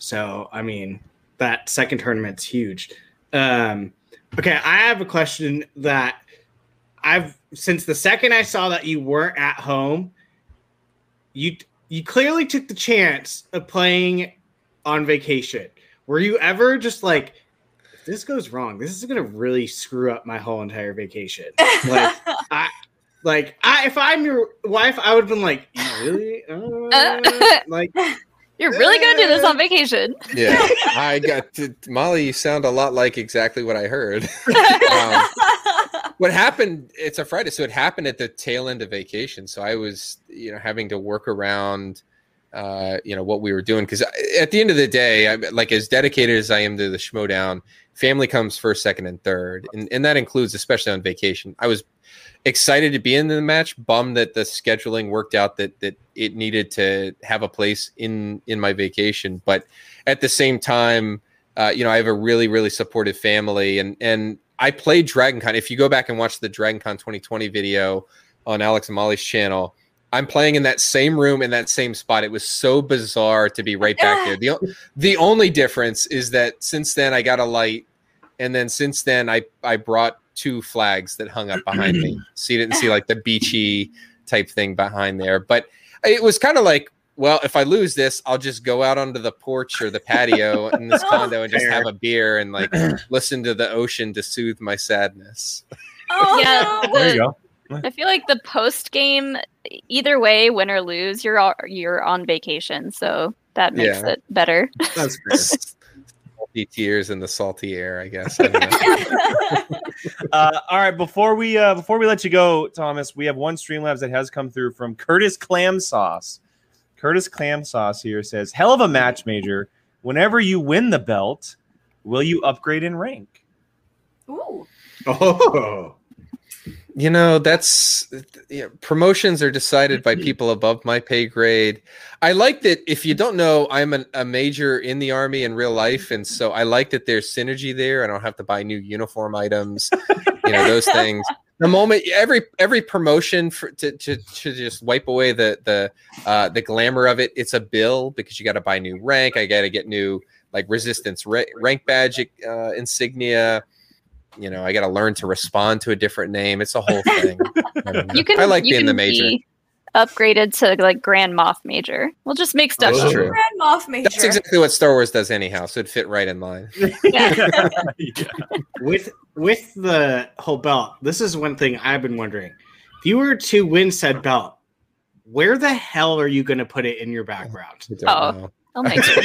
So, I mean, that second tournament's huge. Um, okay, I have a question that I've since the second I saw that you weren't at home, you you clearly took the chance of playing on vacation. Were you ever just like, if this goes wrong, this is gonna really screw up my whole entire vacation? Like, I like I if I'm your wife, I would have been like, really? Uh, like You're really gonna do this on vacation. yeah. I got to, molly you sound a lot like exactly what i heard. Um, what happened it's a friday so it happened at the tail end of vacation. So i was you know having to work around uh you know what we were doing. Because at the end of the day i like as dedicated as i am to the schmoedown family comes first second and third. And, and that includes especially on vacation. I was excited to be in the match bummed that the scheduling worked out that that it needed to have a place in in my vacation. But at the same time uh, you know i have a really really supportive family and and i played dragon con if you go back and watch the dragon con 2020 video on alex and molly's channel i'm playing in that same room in that same spot. It was so bizarre to be right back there. The, the only difference is that since then i got a light and then since then i i brought two flags that hung up behind me so you didn't see like the beachy type thing behind there but it was kind of like well if i lose this i'll just go out onto the porch or the patio in this oh, condo and just have a beer and like listen to the ocean to soothe my sadness Oh, Yeah, no. There you go. I feel like the post game, either way, win or lose, you're all, you're on vacation, so that makes Yeah. it better. That's fair. Salty tears in the salty air, I guess. I. Uh, all right, before we uh, before we let you go, Thomas, we have one Streamlabs that has come through from Curtis Clam Sauce. Curtis Clam Sauce here says, "Hell of a match, Major. Whenever you win the belt, will you upgrade in rank?" Ooh. Oh, You know, that's you know, promotions are decided by people above my pay grade. I like that if you don't know, I'm an, a major in the army in real life. And so I like that there's synergy there. I don't have to buy new uniform items, you know, those things. The moment every every promotion for to, to, to just wipe away the the uh, the glamour of it, it's a bill because you got to buy new rank. I got to get new like resistance ra- rank badge uh, insignia. You know, I got to learn to respond to a different name. It's a whole thing. I. You um, can I like you being can the major. be upgraded to like Grand Moff Major. We'll just make stuff. That's Oh. true. Grand Moff Major. That's exactly what Star Wars does, anyhow. So it'd fit right in line. Yeah. Yeah. with with the whole belt, this is one thing I've been wondering. If you were to win said belt, where the hell are you going to put it in your background? I don't Oh. know. I'll make sure.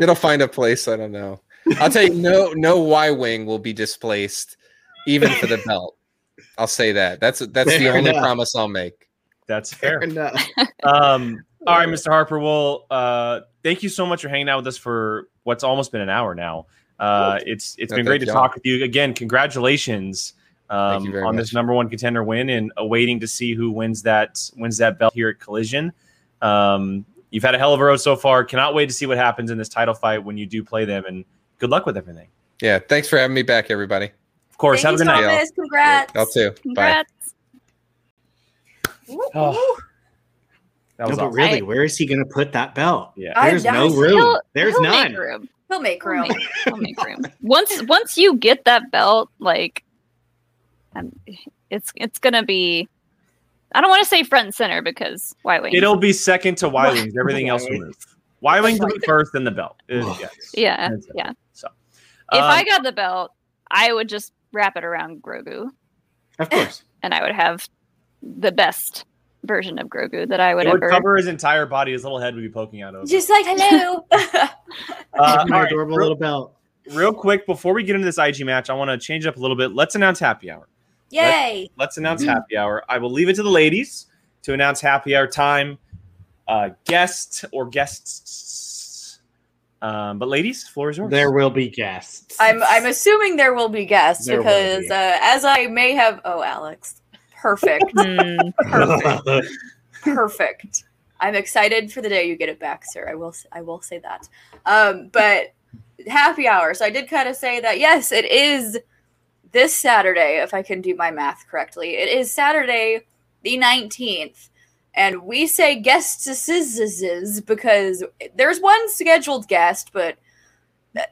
It'll find a place. I don't know. I'll tell you, no, no Y wing will be displaced, even for the belt. I'll say that. That's that's the Fair only enough. promise I'll make. That's fair. enough. Um, all right, Mr. Harper. Well, uh, thank you so much for hanging out with us for what's almost been an hour now. Uh, it's it's Yeah, been great to y'all. talk with you again. Congratulations um, Thank you very on much. this number one contender win, and awaiting to see who wins that wins that belt here at Collision. Um, you've had a hell of a road so far. Cannot wait to see what happens in this title fight when you do play them, and good luck with everything. Yeah. Thanks for having me back, everybody. Of course, Thank have a you, good night. Thomas. Congrats. Y'all too. Bye. Congrats. Ooh, Oh. ooh. That No, was but really, I- where is he going to put that belt? Yeah. There's I- no room. He'll- There's he'll none. Make room. He'll make He'll room. make, he'll make room. Once once you get that belt, like, um, it's it's gonna be. I don't want to say front and center because why wait? It'll be second to Y Wings. Everything else will move. Y Wings will be first, then the belt. Uh, yes. yeah, That's it. yeah. So, If um, I got the belt, I would just wrap it around Grogu, Of course. and I would have the best version of Grogu that I would it would ever. cover his entire body. His little head would be poking out of. it. Just like hello. Uh, My adorable real, little belt. real quick before we get into this IG match, I want to change up a little bit. Let's announce happy hour. Yay. Let's announce happy hour. I will leave it to the ladies to announce happy hour time, uh, guest or guests. Um, but ladies, floor is yours. There will be guests. I'm I'm assuming there will be guests There because be. uh, as I may have oh Alex. Perfect. Hmm. Perfect. Perfect. I'm excited for the day you get it back, sir. I will s- I will say that. Um, but happy hour. So I did kind of say that yes, it is this Saturday, if I can do my math correctly. It is Saturday the 19th. And we say guests because there's one scheduled guest, but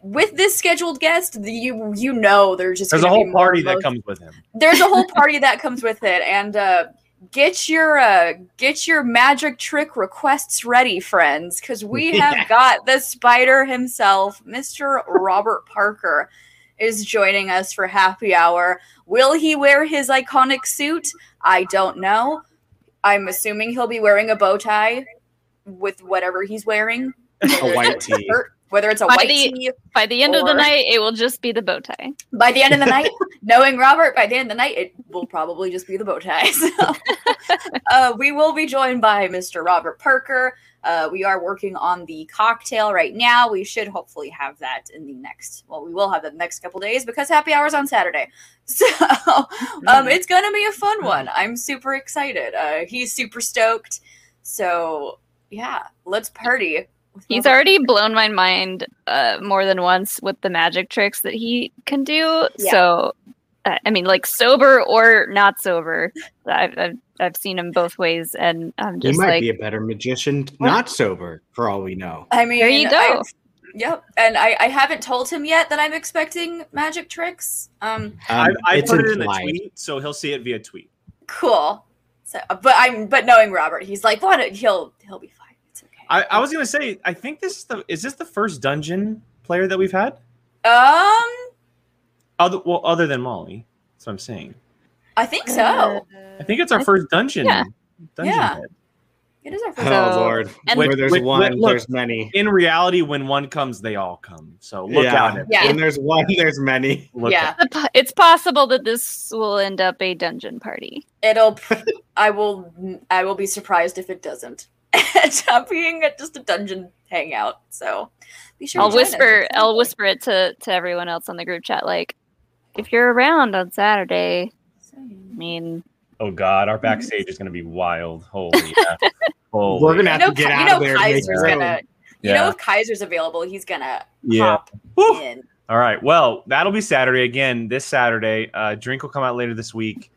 with this scheduled guest, you you know there's just There's a whole party that comes with him. there's a whole party that comes with it. And uh get your uh get your magic trick requests ready friends because we have Yeah. got the spider himself mr robert parker is joining us for happy hour. Will he wear his iconic suit? I don't know i'm assuming he'll be wearing a bow tie with whatever he's wearing a white tee. Whether it's a By white the- tee By the end of the night, it will just be the bow tie. by the end of the night, knowing Robert, by the end of the night, it will probably just be the bow tie. So, uh, we will be joined by Mr. Robert Parker. Uh, we are working on the cocktail right now. We should hopefully have that in the next. Well, we will have that the next couple days because happy hours on Saturday. So um, it's gonna be a fun one. I'm super excited. Uh, he's super stoked. So yeah, let's party. He's already blown my mind uh, more than once with the magic tricks that he can do. Yeah. So, I mean, like sober or not sober, I've I've, I've seen him both ways, and I'm He might like, be a better magician, not sober, for all we know. I mean, There you go. I've- Yep, and I, I haven't told him yet that I'm expecting magic tricks. Um, I, Um, I it's put it in the tweet, so he'll see it via tweet. cool. So, but I'm but knowing Robert, he's like, what? He'll he'll be fine. It's okay. I, I was gonna say, I think this is the is this the first dungeon player that we've had? um, Other well, other than Molly. That's what I'm saying. I think so. Uh, I think it's our first dungeon. yeah. Dungeon Yeah. head. It is our Oh first. So- lord! and- Where there's Wait, one, wait, look. there's many. In reality, when one comes, they all come. So look yeah. out. Yeah. When there's one, there's many. Look yeah, out. It's possible that this will end up a dungeon party. it'll. I will. I will be surprised if it doesn't. end up being just a dungeon hangout. So be sure. I'll to join us. whisper. I'll whisper it to to everyone else on the group chat. Like, if you're around on Saturday, I mean, Oh God, our backstage is going to be wild. Holy, yeah. Holy. We're gonna have know, to get Ki- out you know of there. Kaiser's gonna. You know, if Kaiser's available, he's gonna Yeah. pop Woo. in. All right. Well, that'll be Saturday again. This Saturday, uh, drink will come out later this week,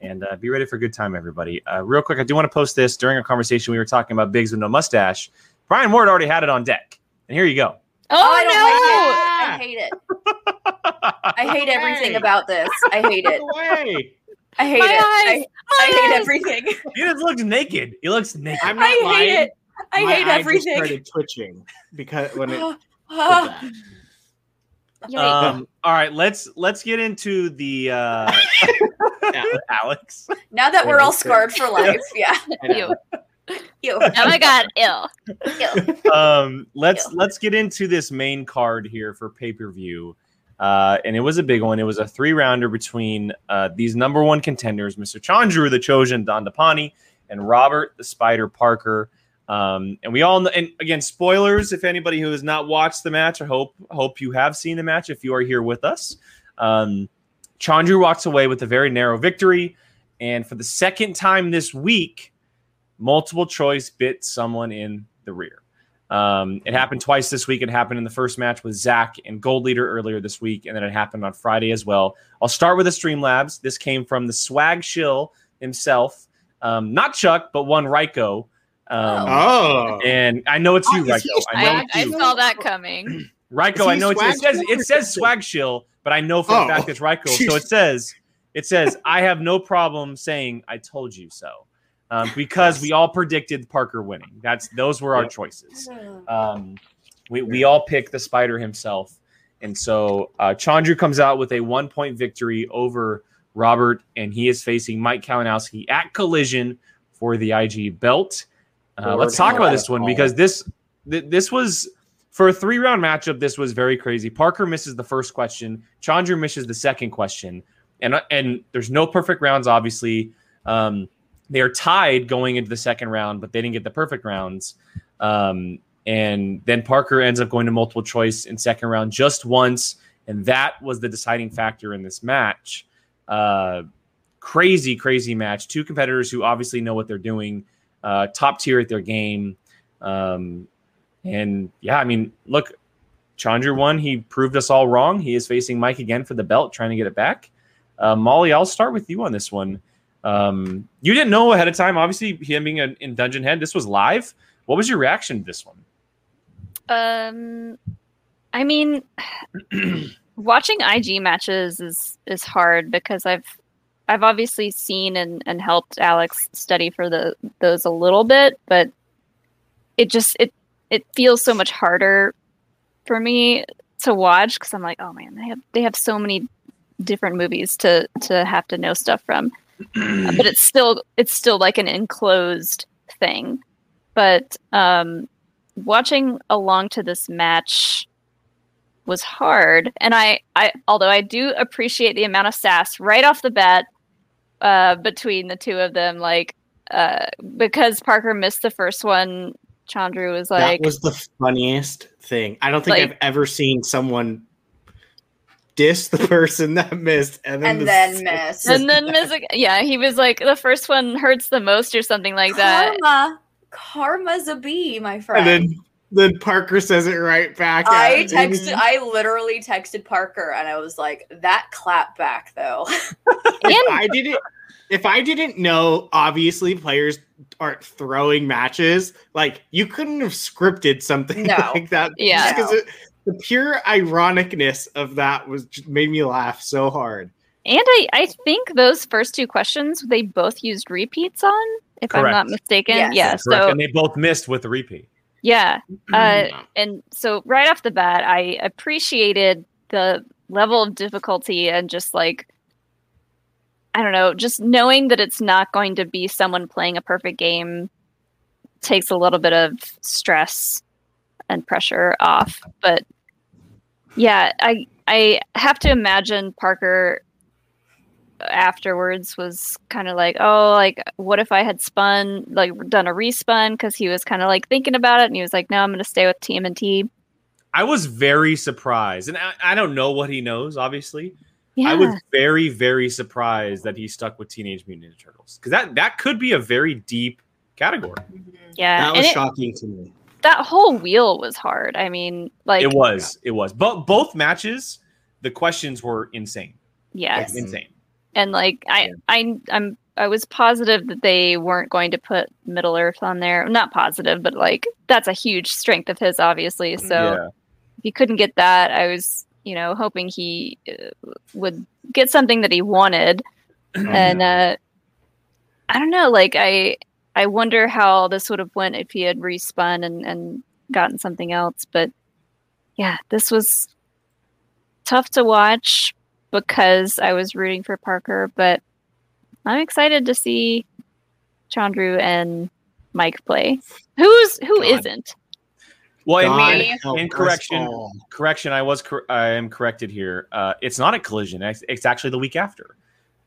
and uh, be ready for a good time, everybody. Uh, real quick, I do want to post this during a conversation we were talking about Biggs with no mustache. Brian Ward already had it on deck, and here you go. oh, I don't no! Like it. I hate it. I hate everything about this. I hate it. Way. I hate My it. I, eyes! I hate eyes! everything. he just looks naked. He looks naked. I'm not I hate lying. it. I My hate everything. just everything. started twitching because when it. Did that. Yikes. Um, all right, let's let's get into the uh, Alex. now that we're all scarred for life, yeah. I know. Ew. oh my god, ill. Ew. um, let's Yeah. let's get into this main card here for pay per view, uh, and it was a big one. It was a three rounder between uh, these number one contenders, Mr. Chandru, the Chosen Don Dandapani, and Robert the Spider Parker. Um, and we all know, and again, spoilers. If anybody who has not watched the match, I hope hope you have seen the match. If you are here with us, um, Chandru walks away with a very narrow victory, and for the second time this week, multiple choice bit someone in the rear. Um, it happened twice this week. It happened in the first match with Zach and Gold Leader earlier this week, and then it happened on Friday as well. I'll start with the Streamlabs. This came from the swag shill himself, um, not Chuck, but one Ryko. Um, Oh. And I know it's you, Oh, Ryko. I know I, it's I you. saw that coming. Ryko, I know it's, it says it says swag shill, but I know for Oh. the fact it's Ryko. So it says it says I have no problem saying I told you so. Um, because we all predicted Parker winning. That's those were our choices. Um, we, we all picked the spider himself. And so uh, Chandru comes out with a one point victory over Robert, and he is facing Mike Kalinowski at collision for the IG belt. Uh, let's talk about this one because this th- this was for a three round matchup. This was very crazy. Parker misses the first question. Chandru misses the second question, and uh, and there's no perfect rounds. Obviously, um, they are tied going into the second round, but they didn't get the perfect rounds. Um, and then Parker ends up going to multiple choice in second round just once, and that was the deciding factor in this match. Uh, crazy, crazy match. Two competitors who obviously know what they're doing, uh, top tier at their game. Um, and yeah, I mean, look, Chandru won. He proved us all wrong. He is facing Mike again for the belt, trying to get it back. Uh, Molly, I'll start with you on this one. Um, you didn't know ahead of time, obviously, him being a, in Dungeon Head. This was live. What was your reaction to this one? Um, I mean, watching IG matches is is hard because I've I've obviously seen and, and helped Alex study for the those a little bit, but it just it it feels so much harder for me to watch because I'm like, oh man, they have they have so many different movies to to have to know stuff from. But it's still it's still like an enclosed thing. But um watching along to this match was hard and I I although I do appreciate the amount of sass right off the bat uh between the two of them like uh because Parker missed the first one Chandru was like that was the funniest thing. I don't think Like- I've ever seen someone diss the person that missed and then, And the then miss. and then miss ag- yeah he was like the first one hurts the most or something like that Karma. Karma's a bee, my friend. and then then Parker says it right back. I at texted. him. I literally texted Parker, and I was like, "That clap back, though." if I didn't if I didn't know obviously players aren't throwing matches, like you couldn't have scripted something No. like that. Yeah. because the pure ironicness of that was just made me laugh so hard. And I, I think those first two questions they both used repeats on, if I'm not mistaken. Yes. Yeah. Correct. So and they both missed with the repeat. yeah. Uh, and so right off the bat, I appreciated the level of difficulty and just like I don't know, just knowing that it's not going to be someone playing a perfect game takes a little bit of stress and pressure off. But yeah, I I have to imagine Parker afterwards was kind of like, oh, like what if I had spun like done a respun because he was kind of like thinking about it and he was like, no, I'm going to stay with TMNT. I was very surprised, and I, I don't know what he knows. Obviously, Yeah, I was very, very surprised that he stuck with Teenage Mutant Ninja Turtles because that that could be a very deep category. yeah, That and was it, shocking to me. That whole wheel was hard. I mean, like it was, it was, but both matches, the questions were insane, yes, insane. and like I. I, I'm, I was positive that they weren't going to put Middle Earth on there. Not positive, but like that's a huge strength of his, obviously. So yeah, if he couldn't get that, I was, you know, hoping he uh, would get something that he wanted. and uh, I don't know, like I, I wonder how this would have went if he had respun and and gotten something else. But yeah, this was tough to watch because I was rooting for Parker, but I'm excited to see Chandru and Mike play. Who's who God. not well, in, God in- help in correction, correction, I was, cor- I am corrected here. Uh, it's not a collision. It's, it's actually the week after.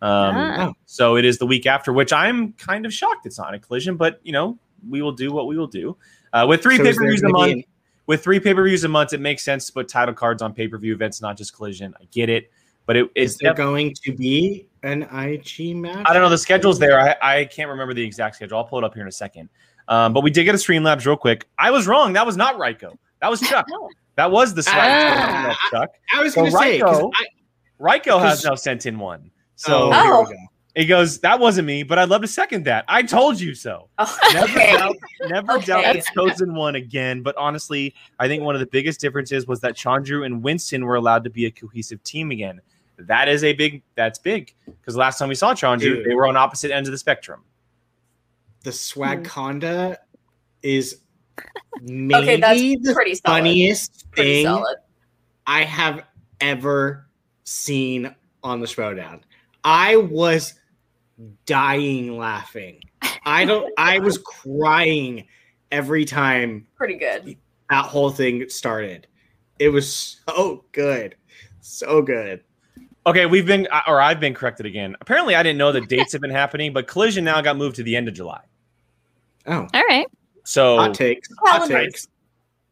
Um, Ah. So it is the week after, which I'm kind of shocked it's not a collision, but you know, we will do what we will do. Uh, with three So pay per views a month, with three pay per views a month, it makes sense to put title cards on pay per view events, not just collision. I get it, but it, Is there def- going to be an IG match? I don't know the schedule's there. I, I can't remember the exact schedule. I'll pull it up here in a second. Um, but we did get a Streamlabs real quick. I was wrong. That was not Ryko. That was Chuck. That was the swag Ah. Chuck. I was So going to say 'cause Ryko- I- Ryko has Because- now sent in one. So oh, Oh. here we go. he goes, "That wasn't me, but I'd love to second that. I told you so." Oh, Never okay. doubt, never Okay. doubt the chosen one again. But honestly, I think one of the biggest differences was that Chandru and Winston were allowed to be a cohesive team again. That is a big. That's big because last time we saw Chandru, Dude. they were on opposite ends of the spectrum. The Hmm. swag conda is maybe Okay, that's the pretty solid. funniest Pretty thing solid. I have ever seen on the Showdown. I was dying laughing. I don't. I was crying every time Pretty good. that whole thing started. It was so good, so good. Okay, we've been, or I've been corrected again. Apparently, I didn't know the dates have been happening, but Collision now got moved to the end of July. Oh, All right. So hot takes. Hot Calendars. takes.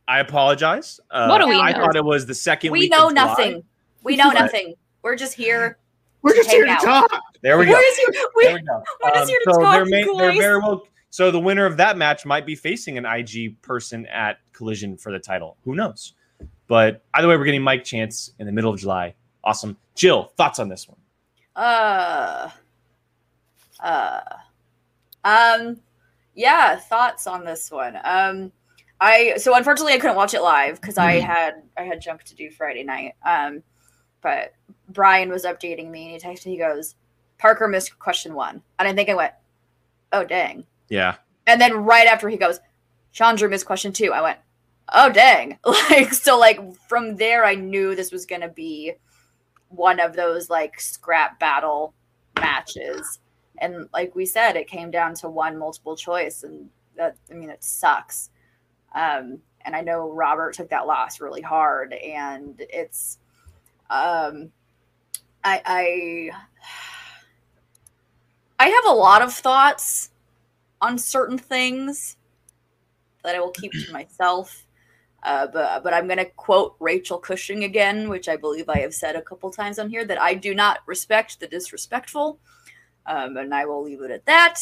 I apologize. Uh, What do we I know? thought it was the second We week. know of July. nothing. We know nothing. We're just here. We're just Hang here to talk. There we go. We're just here. There We, we go. we're just Um, here to so talk, they're, you they're very well. So the winner of that match might be facing an IG person at Collision for the title. Who knows? But either way, we're getting Mike Chance in the middle of July. Awesome. Jill, thoughts on this one? uh, uh, um, yeah. Thoughts on this one? Um, I so unfortunately I couldn't watch it live because I had I had junk to do Friday night. Um, but Brian was updating me and he texted. He goes, "Parker missed question one," and I think I went, "Oh dang." Yeah. And then right after he goes, Chandru missed question two. I went, oh dang. Like so like from there I knew this was gonna be one of those like scrap battle matches. And like we said, it came down to one multiple choice and that I mean it sucks. Um and I know Robert took that loss really hard and it's um I I I have a lot of thoughts on certain things that I will keep to myself. Uh, but but I'm going to quote Rachel Cushing again, which I believe I have said a couple times on here that I do not respect the disrespectful, um, and I will leave it at that.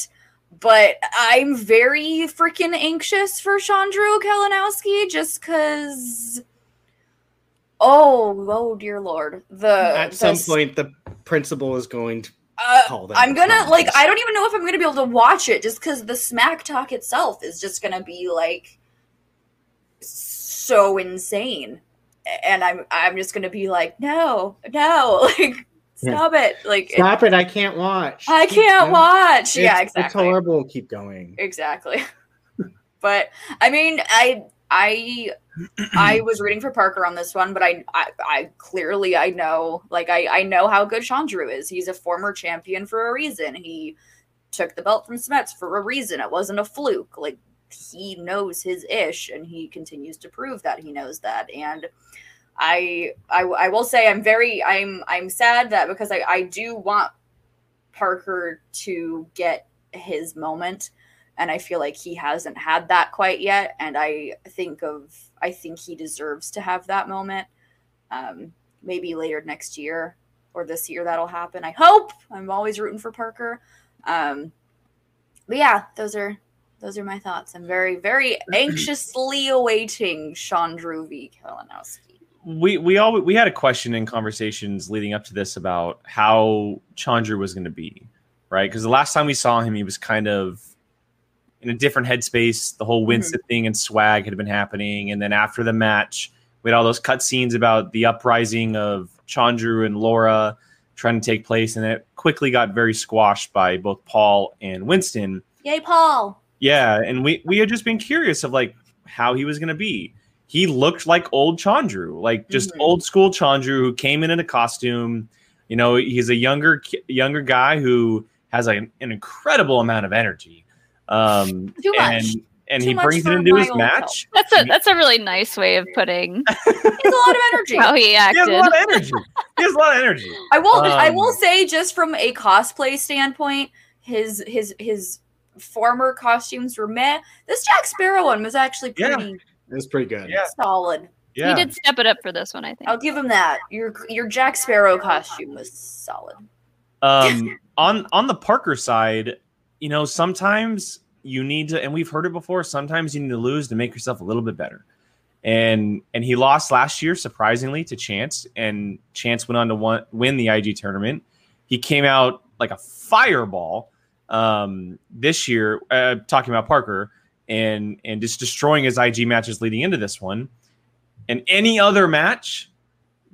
But I'm very freaking anxious for Chandru Kalinowski just because. Oh, oh dear lord! The At the some s- point, the principal is going to uh, call them. I'm gonna friends. like I don't even know if I'm gonna be able to watch it just because the smack talk itself is just gonna be like so insane, and I'm I'm just gonna be like no no like stop it like Stop it! I can't watch. I can't No. watch yeah exactly It's horrible. Keep going. exactly but I mean I I I was rooting for Parker on this one, but I, I I clearly I know like I I know how good Chandru is. He's a former champion for a reason. He took the belt from Smets for a reason. It wasn't a fluke. Like he knows his ish, and he continues to prove that he knows that. And I I, I will say I'm very I'm I'm sad that because I I do want Parker to get his moment and I feel like he hasn't had that quite yet. And I think of I think he deserves to have that moment. Um, maybe later next year or this year that'll happen. I hope. I'm always rooting for Parker. Um, but yeah, those are those are my thoughts. I'm very very anxiously awaiting Chandru v. Kalinowski. We we all we had a question in conversations leading up to this about how Chandru was going to be, right? Because the last time we saw him, he was kind of in a different headspace. The whole Winston mm-hmm. thing and swag had been happening, and then after the match, we had all those cut scenes about the uprising of Chandru and Laura trying to take place, and it quickly got very squashed by both Paul and Winston. Yay, Paul! Yeah, and we we had just been curious of like how he was going to be. He looked like old Chandru, like just mm-hmm. old school Chandru who came in in a costume. You know, he's a younger younger guy who has like an, an incredible amount of energy. Um, Too much. And, and Too he brings it into his match. That's a that's a really nice way of putting. He has a lot of energy. How he acted. He has a lot of energy. He has a lot of energy. I will. Um, I will say, just from a cosplay standpoint, his his his former costumes were meh. This Jack Sparrow one was actually pretty. Yeah. It was pretty good. Yeah. Solid. Yeah. He did step it up for this one, I think. I'll give him that. Your your Jack Sparrow costume was solid. Um, on on the Parker side, you know, sometimes you need to, and we've heard it before. Sometimes you need to lose to make yourself a little bit better. And and he lost last year surprisingly to Chance, and Chance went on to won, win the IG tournament. He came out like a fireball um, this year, uh, talking about Parker and and just destroying his IG matches leading into this one. And any other match,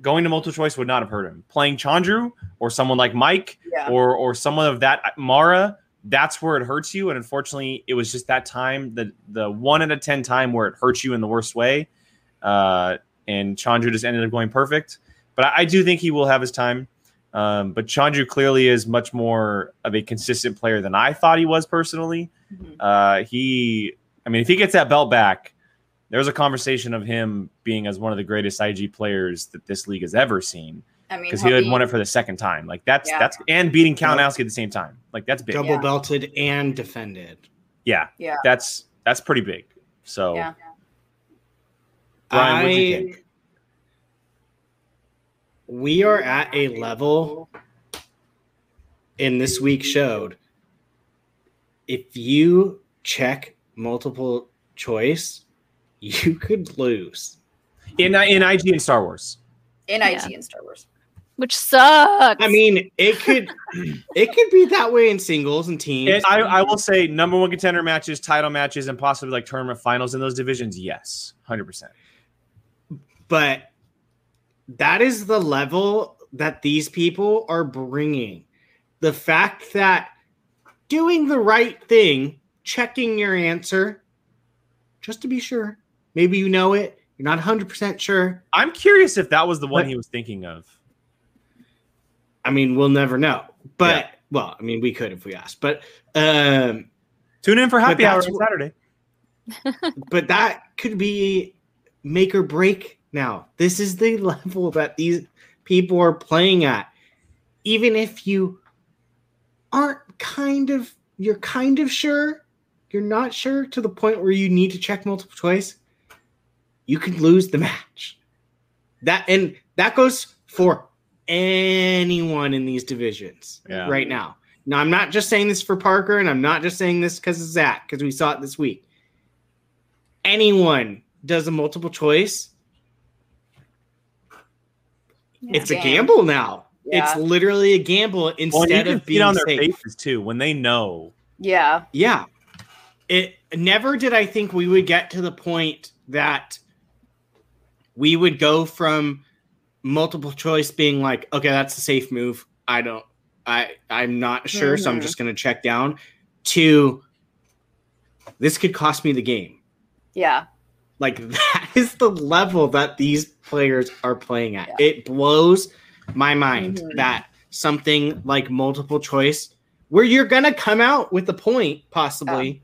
going to multiple choice would not have hurt him. Playing Chandru or someone like Mike yeah. or or someone of that Mara that's where it hurts you. And unfortunately, it was just that time, the the one out of ten time where it hurts you in the worst way. Uh, and Chandru just ended up going perfect. But I, I do think he will have his time. Um, but Chandru clearly is much more of a consistent player than I thought he was personally. Mm-hmm. Uh, he, I mean, if he gets that belt back, there's a conversation of him being as one of the greatest IG players that this league has ever seen. I mean, because he had won it for the second time. Like that's yeah. that's and beating Kalinowski at the same time. Like that's big. Double yeah. belted and defended. Yeah, yeah, that's that's pretty big. So, yeah. Brian, what do you think? We are at a level in this week showed. If you check multiple choice, you could lose. In uh, in IG and Star Wars. In IG yeah. and Star Wars which sucks. I mean, it could it could be that way in singles and teams. I, I, will say number one contender matches, title matches, and possibly like tournament finals in those divisions. Yes, hundred percent. But that is the level that these people are bringing. The fact that doing the right thing, checking your answer, just to be sure, maybe you know it, you're not 100% sure. I'm curious if that was the one but, he was thinking of. I mean, we'll never know. But yeah. well, I mean, we could if we asked. But um, tune in for happy hour on Saturday. but that could be make or break now. This is the level that these people are playing at. Even if you aren't kind of you're kind of sure, you're not sure to the point where you need to check multiple choice, you could lose the match. That and that goes for anyone in these divisions yeah. right now. Now, I'm not just saying this for Parker, and I'm not just saying this because of Zach, because we saw it this week. Anyone does a multiple choice, yeah. it's a gamble now. Yeah. It's literally a gamble instead well, of being on their safe. faces too when they know. Yeah, yeah. It never did I think we would get to the point that we would go from multiple choice being like, okay, that's a safe move. I don't, I, I'm not sure, mm-hmm. so I'm mm-hmm. just going to check down. To this could cost me the game. Yeah. Like that is the level that these players are playing at. Yeah. It blows my mind Mhm. that something like multiple choice, where you're gonna come out with a point, possibly,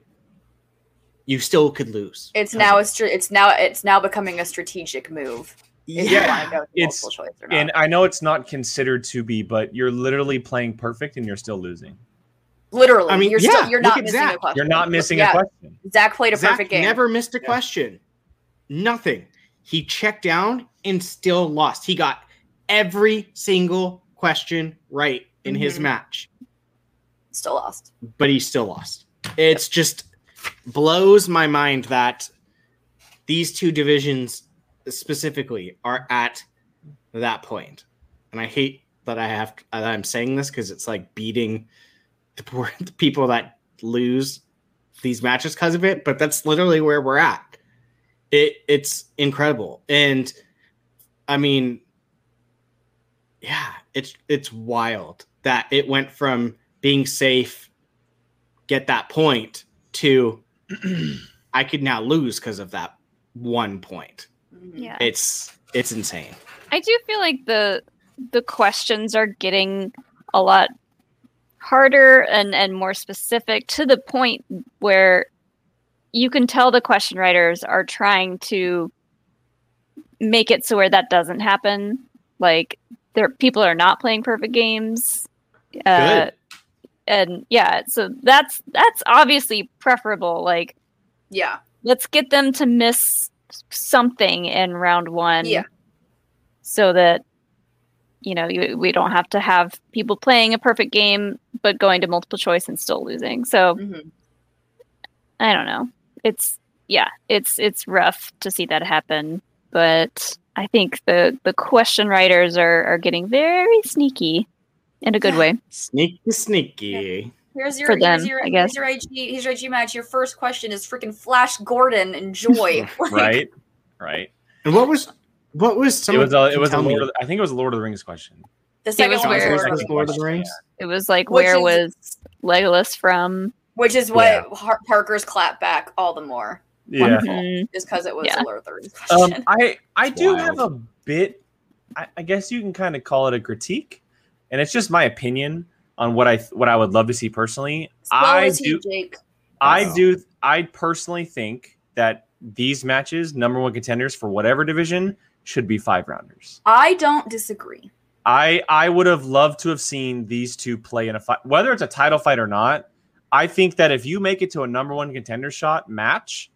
you still could lose. It's now a str- it's now it's now becoming a strategic move. If yeah. you want to go to it's- choice. And I know it's not considered to be, but you're literally playing perfect and you're still losing. Literally, I mean, you're yeah, still you're not missing Zach. a question. You're not missing yeah, a question. Zach played a Zach perfect game. never missed a Yeah. question. Nothing. He checked down and still lost. He got every single question right in his Mhm. match, Still lost. but he still lost. It's just blows my mind that these two divisions specifically are at that point. And I hate that I have that I'm saying this because it's like beating the poor the people that lose these matches because of it, but that's literally where we're at. It it's incredible. And I mean yeah, it's it's wild that it went from being safe, get that point, to I could now lose because of that one point. Mhm. Yeah. It's it's insane. I do feel like the the questions are getting a lot harder and and more specific to the point where you can tell the question writers are trying to make it so where that doesn't happen. Like there people are not playing perfect games. Uh, Good. and yeah, so that's that's obviously preferable. Like Yeah. let's get them to miss something in round one Yeah. so that you know you, we don't have to have people playing a perfect game but going to multiple choice and still losing so Mhm. i don't know it's yeah it's it's rough to see that happen but i think the the question writers are are getting very sneaky in a good way Sneaky sneaky. Here's your For here's your I guess. here's your IG here's your IG match. Your first question is freaking Flash Gordon and Joy. Like, Right? Right. And what was what was some it was a, it was a Lord of, I think it was a Lord of the Rings question. The second was one was where- Lord of the was Rings. Lord of the Rings? it was like Which where is- was legolas from Which is what Yeah. Har- Parker's clap back all the more. Yeah. Wonderful. Mhm. Just because it was Yeah. a Lord of the Rings question. Um, I I It's do wild. have a bit. I, I guess you can kind of call it a critique, and it's just my opinion on what I what I would love to see personally. Well, I is he, do Jake? I Wow. do I personally think that these matches, number one contenders for whatever division, should be five rounders. I don't disagree. I I would have loved to have seen these two play in a fight, whether it's a title fight or not. I think that if you make it to a number one contender shot match,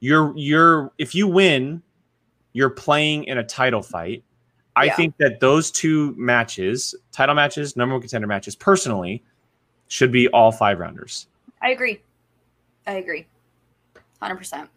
you're you're if you win, you're playing in a title fight. I Yeah. think that those two matches, title matches, number one contender matches, personally, should be all five rounders. I agree. I agree. Hundred percent.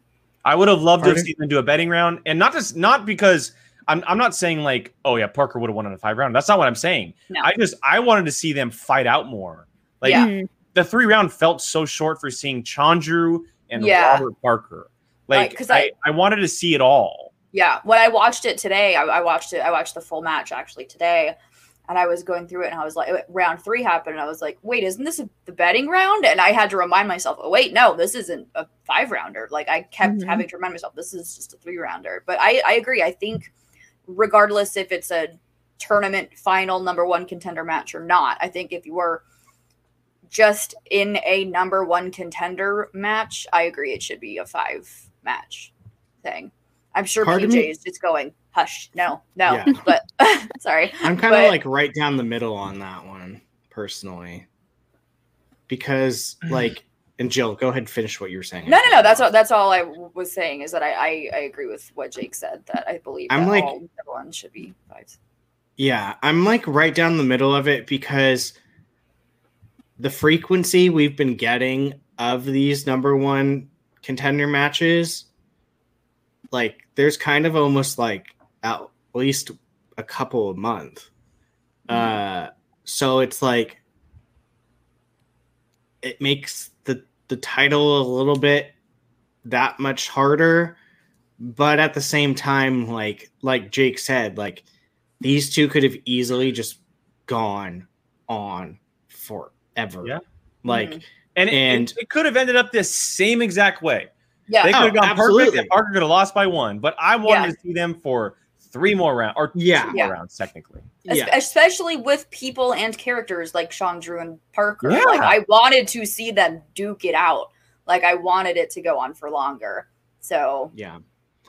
I would have loved to have seen them do a betting round, and not just not because I'm I'm not saying like oh yeah Parker would have won in a five round. That's not what I'm saying. No. I just I wanted to see them fight out more. Like Yeah. Mhm. the three round felt so short for seeing Chandru and Yeah. Robert Parker. Like, Like 'cause I, I- I wanted to see it all. Yeah. When I watched it today, I, I watched it. I watched the full match actually today, and I was going through it, and I was like, round three happened, and I was like, wait, isn't this a, the betting round? And I had to remind myself, oh wait, no, this isn't a five rounder. Like I kept Mhm. having to remind myself, this is just a three rounder. But I, I agree. I think regardless if it's a tournament final number one contender match or not, I think if you were just in a number one contender match, I agree it should be a five match thing. I'm sure Pardon PJ me? is just going, hush, no, no. Yeah. But sorry. I'm kind of But- like right down the middle on that one, personally. Because like and Jill, go ahead and finish what you were saying. No, no, no. That's all. That's all I w- was saying is that I, I, I agree with what Jake said. That I believe I'm that like- all everyone should be fives. Yeah, I'm like right down the middle of it because the frequency we've been getting of these number one contender matches, like there's kind of almost like at least a couple a month. Uh, so it's like it makes the the title a little bit that much harder, but at the same time, like like Jake said, like these two could have easily just gone on forever. Yeah. Like Mhm. And, And- it, it could have ended up this same exact way. Yeah. They could have Oh, gone perfect, absolutely. and Parker could have lost by one. But I wanted Yeah. to see them for three more rounds, or Yeah. two more Yeah. rounds technically. Es- Yeah. especially with people and characters like Chandru and Parker. Yeah. Like I wanted to see them duke it out. Like I wanted it to go on for longer. So Yeah.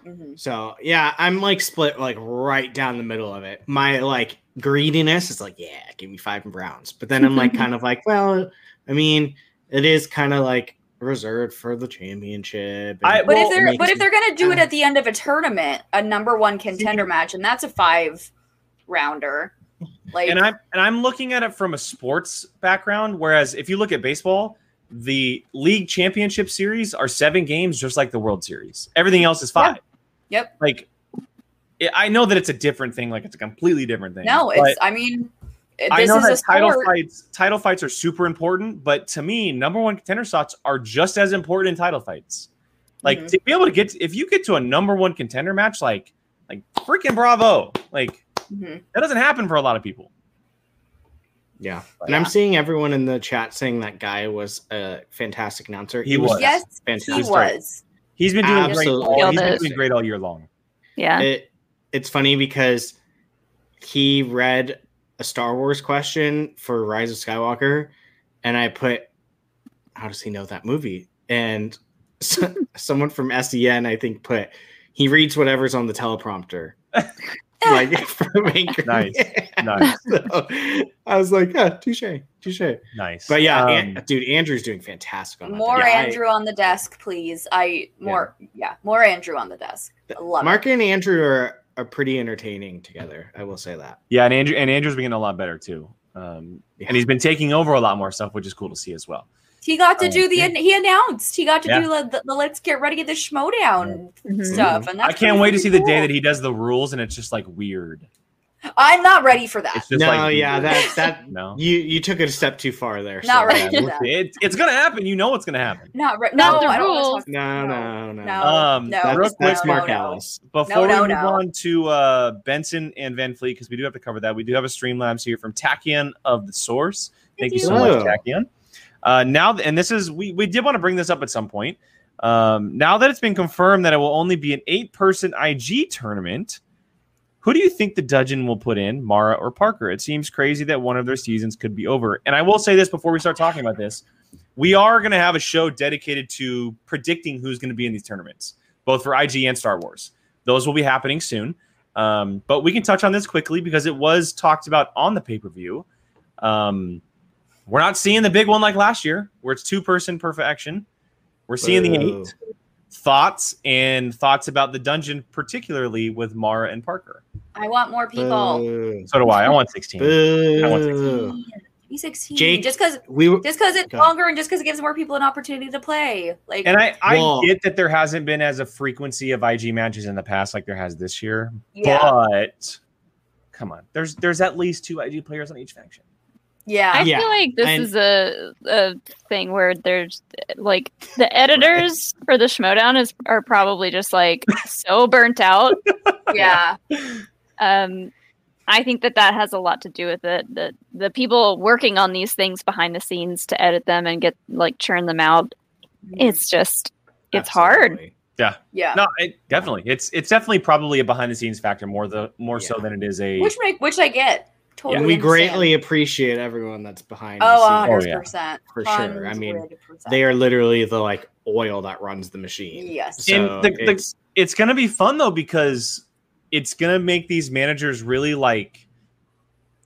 mhm. So yeah, I'm like split like right down the middle of it. My like greediness is like, yeah, give me five rounds. But then I'm like kind of like, well, I mean, it is kind of like reserved for the championship. I- but Well, if they're but if they're gonna do it at the end of a tournament, a number one contender match, and that's a five rounder. Like and I'm and I'm looking at it from a sports background. Whereas if you look at baseball, the league championship series are seven games, just like the World Series. Everything else is five. Yep. Like, it, I know that it's a different thing. Like it's a completely different thing. no, but it's I mean this I know is a that title sport. fights title fights are super important, but to me, number one contender slots are just as important in title fights. Like Mhm. to be able to get if you get to a number one contender match, like like freaking bravo! Like Mhm. that doesn't happen for a lot of people. yeah. But And I'm seeing everyone in the chat saying that guy was a fantastic announcer. He was. Yes, fantastic. he was. He's been doing great. All, he's been doing great all year long. Yeah. It it's funny because he read a Star Wars question for Rise of Skywalker, and I put, "How does he know that movie?" And so, someone from SEN, I think, put, "He reads whatever's on the teleprompter." like from Anchor. Nice. Nice. So, I was like, "Yeah, touche, touche." Nice. But yeah, Um, An- dude, Andrew's doing fantastic on that. More Yeah, I- Andrew on the desk, please. I more yeah, more Andrew on the desk. I love Mark it. and Andrew are, are pretty entertaining together. I will say that. yeah, and Andrew and Andrew's been getting a lot better too. Um, Yeah. and he's been taking over a lot more stuff, which is cool to see as well. He got to Um, do the he announced he got to Yeah. do the, the, the let's get ready the schmoedown Mhm. stuff, and that's I can't wait to freaking see the day that he does the rules, and it's just like weird. I'm not ready for that. No, like yeah, that that no. you you took it a step too far there. Not so, ready yeah. for that. It, it's gonna happen. You know what's gonna happen. Not re- Not no, the I don't wanna rules. No, no, no. No. Um, no, That's, that's Mark no, no. Ellis. Before no, we move no. on to uh, Benson and Van Vliet, because we do have to cover that, we do have a Streamlabs here from Tachyon of the Source. Thank, you so Hello. much, Tachyon. Uh, now, and this is we we did want to bring this up at some point. Um, now that it's been confirmed that it will only be an eight-person IG tournament, who do you think the Dungeon will put in, Mara or Parker? It seems crazy that one of their seasons could be over. And I will say this before we start talking about this: we are going to have a show dedicated to predicting who's going to be in these tournaments, both for IG and Star Wars. Those will be happening soon. Um, but we can touch on this quickly because it was talked about on the pay per view. Um, we're not seeing the big one like last year, where it's two person perfection. We're seeing the Boo. eight thoughts and thoughts about the dungeon, particularly with Mara and Parker. I want more people. Boo. So do I. I want 16. I want Boo. Be 16. Jake- just because We were just because it's Okay. longer and just because it gives more people an opportunity to play. Like And I, I Well- get that there hasn't been as a frequency of IG matches in the past like there has this year. yeah, But come on, there's there's at least two IG players on each faction. Yeah. I Yeah, feel like this and- is a, a thing where there's like the editors for the Schmoedown is are probably just like so burnt out. yeah. Um, I think that that has a lot to do with it. That the people working on these things behind the scenes to edit them and get like churn them out, it's just it's hard. Absolutely. yeah. No, it, definitely. It's it's definitely probably a behind the scenes factor more the more so than it is a Which make which I get. Totally. And we understand. greatly appreciate everyone that's behind. Oh, the scenes. Oh, hundred yeah. percent. For sure. I mean, 100%. They are literally the like oil that runs the machine. Yes. So And the- the- it's- it's gonna be fun though because it's gonna make these managers really like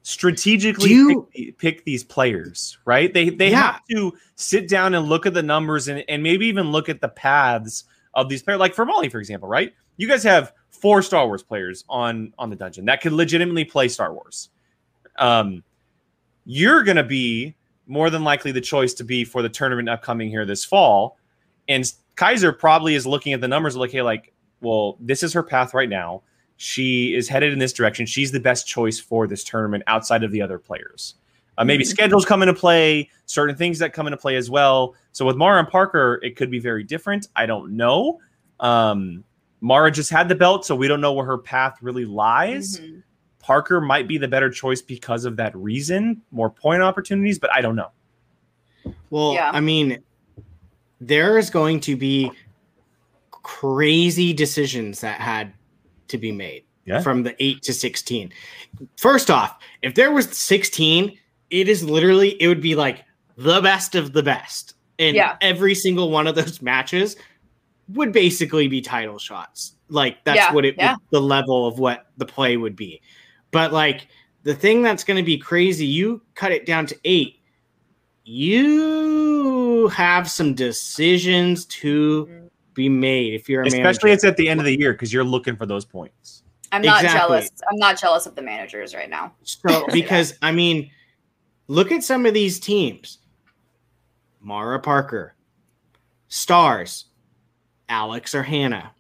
strategically you- pick, pick these players, right? They they Yeah. have to sit down and look at the numbers and, and maybe even look at the paths of these players. Like for Molly, for example, right? You guys have four Star Wars players on on the dungeon that could legitimately play Star Wars. Um, you're gonna be more than likely the choice to be for the tournament upcoming here this fall. And Kaiser probably is looking at the numbers like, hey, like, well, this is her path right now. She is headed in this direction. She's the best choice for this tournament outside of the other players. Uh, maybe Mhm. schedules come into play, certain things that come into play as well. So with Mara and Parker, it could be very different. I don't know. Um, Mara just had the belt, so we don't know where her path really lies. Mhm. Parker might be the better choice because of that reason, more point opportunities, but I don't know. Well, Yeah. I mean, there is going to be crazy decisions that had to be made Yeah. from the 8 to 16. First off, if there was 16, it is literally it would be like the best of the best. And Yeah. every single one of those matches would basically be title shots. Like that's Yeah, what it yeah. would, the level of what the play would be. But like the thing that's going to be crazy, you cut it down to 8. You have some decisions to be made if you're a Especially manager. it's at the end of the year because you're looking for those points. I'm not Exactly. jealous. I'm not jealous of the managers right now. So because I mean, look at some of these teams. Mara Parker, Stars, Alex or Hannah.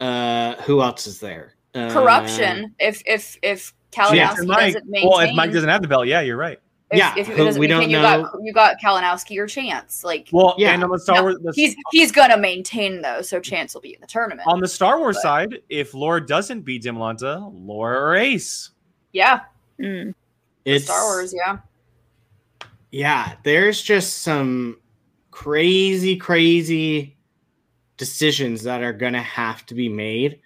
Uh, who else is there? Uh, Corruption. If if if Yeah. Kalinowski Mike, doesn't maintain, well, if Mike doesn't have the belt, yeah, you're right. if, Yeah, if it doesn't we don't maintain, you know- got you got Kalinowski or Chance. Like Well, Yeah. and on the Star No, Wars, the- he's he's gonna maintain though, so Chance will be in the tournament. on the Star Wars But- side, if Laura doesn't beat Dimlanta, Laura or Ace. yeah, Mm. It's Star Wars. Yeah, yeah, there's just some crazy, crazy decisions that are gonna have to be made.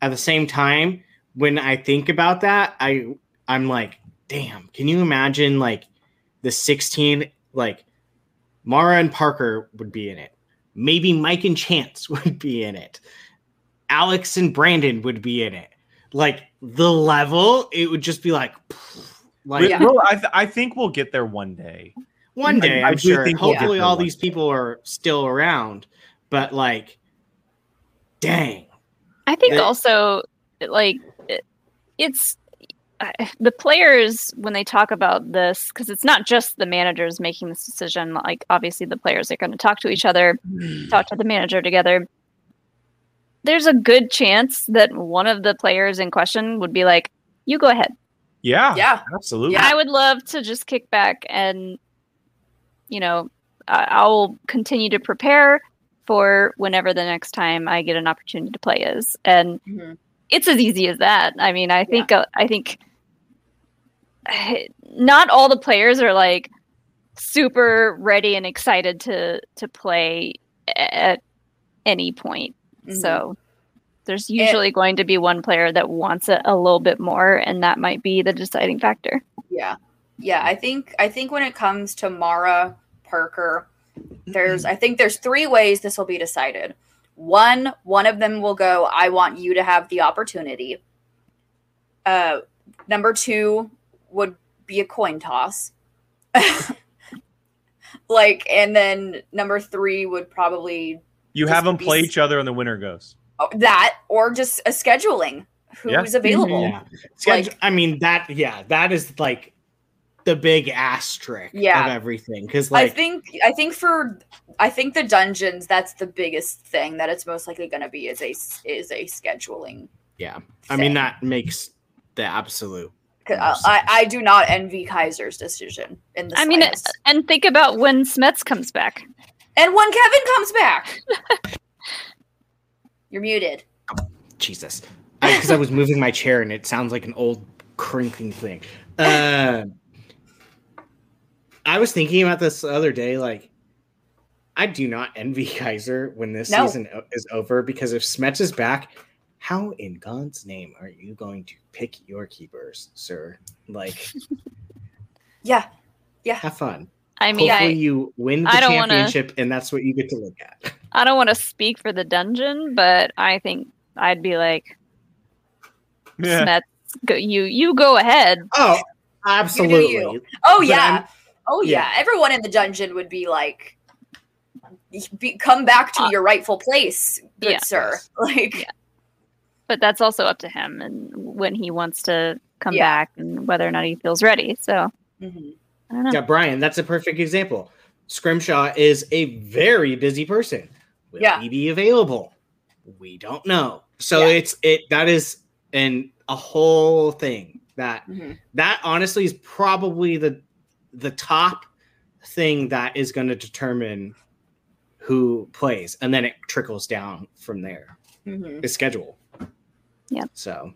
At the same time, when I think about that, I I'm like, damn, can you imagine like the 16 like Mara and Parker would be in it. Maybe Mike and Chance would be in it. Alex and Brandon would be in it. Like the level, it would just be like, like Yeah. Well, I, th- I think we'll get there one day. one day, I I'm do sure. think we'll Hopefully, all one these day. people are still around. But like, dang, I think They- also like it- it's I- the players when they talk about this because it's not just the managers making this decision like obviously the players are going to talk to each other talk to the manager together there's a good chance that one of the players in question would be like you go ahead Yeah, yeah. absolutely. Yeah. i would love to just kick back and you know I- i'll continue to prepare for whenever the next time i get an opportunity to play is and Mhm. It's as easy as that. I mean, I think uh, I think not all the players are like super ready and excited to to play at any point. Mhm. So there's usually going to be one player that wants it a little bit more, and that might be the deciding factor. Yeah. Yeah, I think I think when it comes to Mara Parker, there's I think there's three ways this will be decided. One, one of them will go, I want you to have the opportunity. Uh number 2 would be a coin toss. like and then number 3 would probably you have them play s- each other, and the winner goes. oh, that or just a scheduling who's Yeah. available. yeah. Like- I mean that, yeah, that is like the big asterisk Yeah. of everything. Because I think I think for I think the dungeons that's the biggest thing that it's most likely going to be is a is a scheduling. yeah, I mean that makes the absolute I. I do not envy Kaiser's decision in the I mean, and think about when Smets comes back. and when Kevin comes back, you're muted. Jesus, because I, was moving my chair and it sounds like an old crinkling thing. Uh, I was thinking about this the other day. Like, I do not envy Kaiser when this No. season is over because if Smets is back, how in God's name are you going to pick your keepers, sir? Like, Yeah, yeah. have fun. I mean, Hopefully, I, you win the I don't wanna- championship, and that's what you get to look at. I don't want to speak for the dungeon, but I think I'd be like, Yeah. Smets, go, you you go ahead. Oh, absolutely. you. Oh But yeah, I'm- oh yeah. yeah. Everyone in the dungeon would be like, be, "Come back to Uh, your rightful place, good yeah. sir." Like, Yeah. But that's also up to him and when he wants to come Yeah. back and whether or not he feels ready. So mhm. I don't know. Yeah, Brian, that's a perfect example. Scrimshaw is a very busy person. Will Yeah. he be available? We don't know. So Yeah. it's it that is and a whole thing that Mhm. that honestly is probably the the top thing that is going to determine who plays and then it trickles down from there. Mhm. The schedule. Yeah. So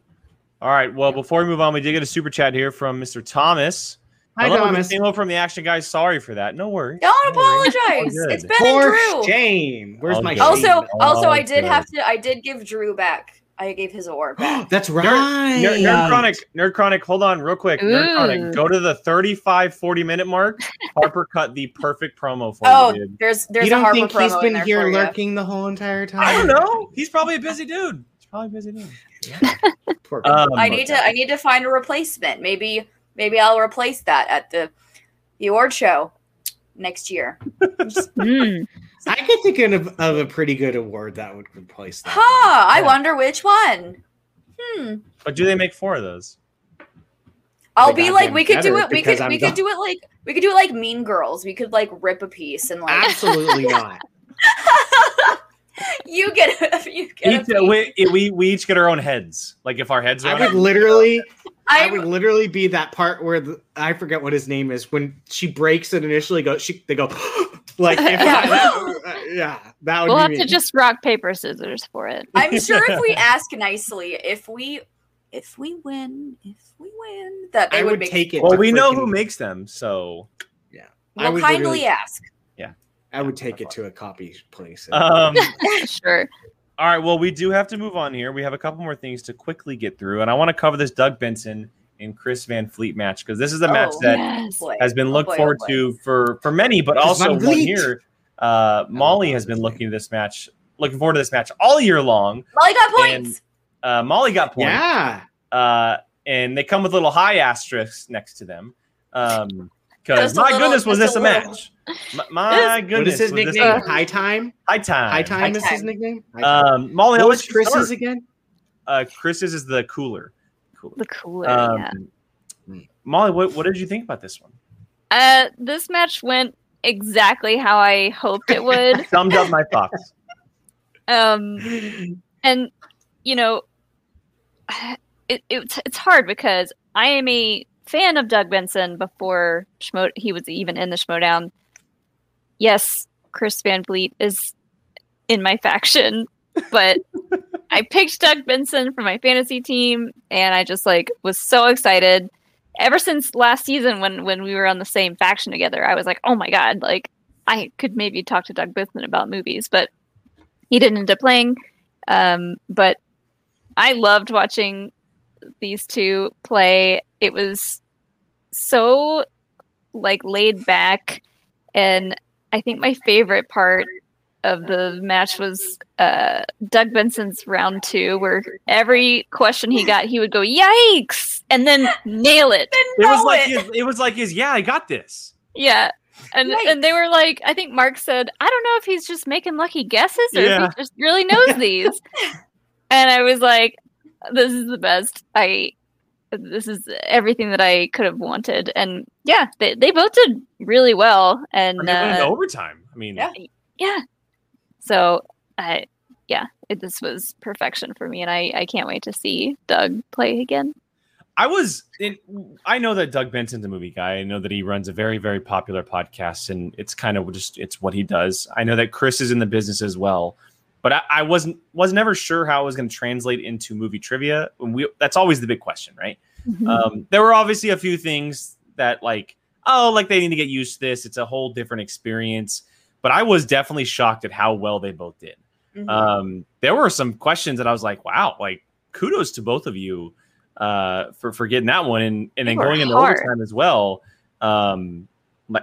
All right. Well, before we move on, we did get a super chat here from Mr. Thomas. Hi, Hello, Thomas. Timo from the Action Guys. Sorry for that. No worries. Don't No apologize. All It's good. been For Drew. shame. Where's All my shame? Also, also, I did good. have to. I did give Drew back. I gave his award back. That's right. Nerd, Nerd Chronic, Nerd Chronic, hold on real quick. Nerd Ooh. Chronic, go to the 35, 40 minute mark. Harper cut the perfect promo for Oh, you, dude. there's there's you a don't Harper think he's promo in been there here for ya. lurking the whole entire time? I don't know. He's probably a busy dude. He's probably a busy dude. Poor Um, I need to. I need to find a replacement. Maybe maybe I'll replace that at the the award show next year. Mm. I could think of, of a pretty good award that would replace that. Huh? I Yeah. wonder which one. Hmm. but do they make four of those? I'll They be got like, we could do it. We could I'm we could dumb. do it like we could do it like Mean Girls. We could like rip a piece and like Absolutely not. you get a, you get a Each, piece. we, we, we each get our own heads. Like if our heads are I on would it. literally, I I'm, would literally be that part where the, I forget what his name is when she breaks and initially goes. She they go like if I, that, uh, yeah, that would We'll be have me. to just rock paper scissors for it. I'm sure if we ask nicely, if we if we win, if we win, that they I would, would take it. Well, we know who makes them, so yeah. I We'll would kindly ask. Yeah, I would take it to a copy place. um sure. All right, well, we do have to move on here. We have a couple more things to quickly get through, and I want to cover this Doug Benson and Chris Van Vliet match because this is a match Oh, that Yes. Has been Oh looked boy, oh forward boy. to for for many, but Chris also one Vliet. here. Uh, Molly has been looking at this match, looking forward to this match all year long. Molly got And- points. Uh, Molly got points, yeah, uh, and they come with little high asterisks next to them. Um, because my little- goodness, was this a a match? My, my goodness, is his was this nickname? a- High time. High time. High time High is his nickname. Um, Molly, what I'll was let you start. Chris's again? Uh, Chris's is the cooler. Cooler. The cooler. Um, yeah. Molly, what, what did you think about this one? Uh, this match went exactly how I hoped it would. Summed up my thoughts. um, and you know, it, it's it's hard because I am a fan of Doug Benson before Schmo- he was even in the Schmoedown. Yes, Chris Van Vliet is in my faction, but I picked Doug Benson for my fantasy team, and I just like was so excited. Ever since last season, when when we were on the same faction together, I was like, "Oh my god!" Like I could maybe talk to Doug Benson about movies, but he didn't end up playing. Um, but I loved watching these two play. It was so like laid back, and I think my favorite part of the match was uh, Doug Benson's round two, where every question he got, he would go "Yikes!" and then nail it. It was like it. his, it was like his. Yeah, I got this. Yeah. And Yikes. and they were like, I think Mark said, I don't know if he's just making lucky guesses or Yeah. if he just really knows these. and I was like, this is the best. I this is everything that I could have wanted. And yeah, they, they both did really well. And And they went uh, overtime. I mean, Yeah. yeah. So I yeah, it, this was perfection for me and I, I can't wait to see Doug play again. I was. In, I know that Doug Benson's a movie guy. I know that he runs a very, very popular podcast, and it's kind of just it's what he does. I know that Chris is in the business as well, but I, I wasn't was never sure how it was going to translate into movie trivia. And we that's always the big question, right? Um, there were obviously a few things that like oh like they need to get used to this. It's a whole different experience. But I was definitely shocked at how well they both did. Mhm. Um, there were some questions that I was like, wow, like kudos to both of you uh, for for getting that one and and then They going into overtime as well. Um,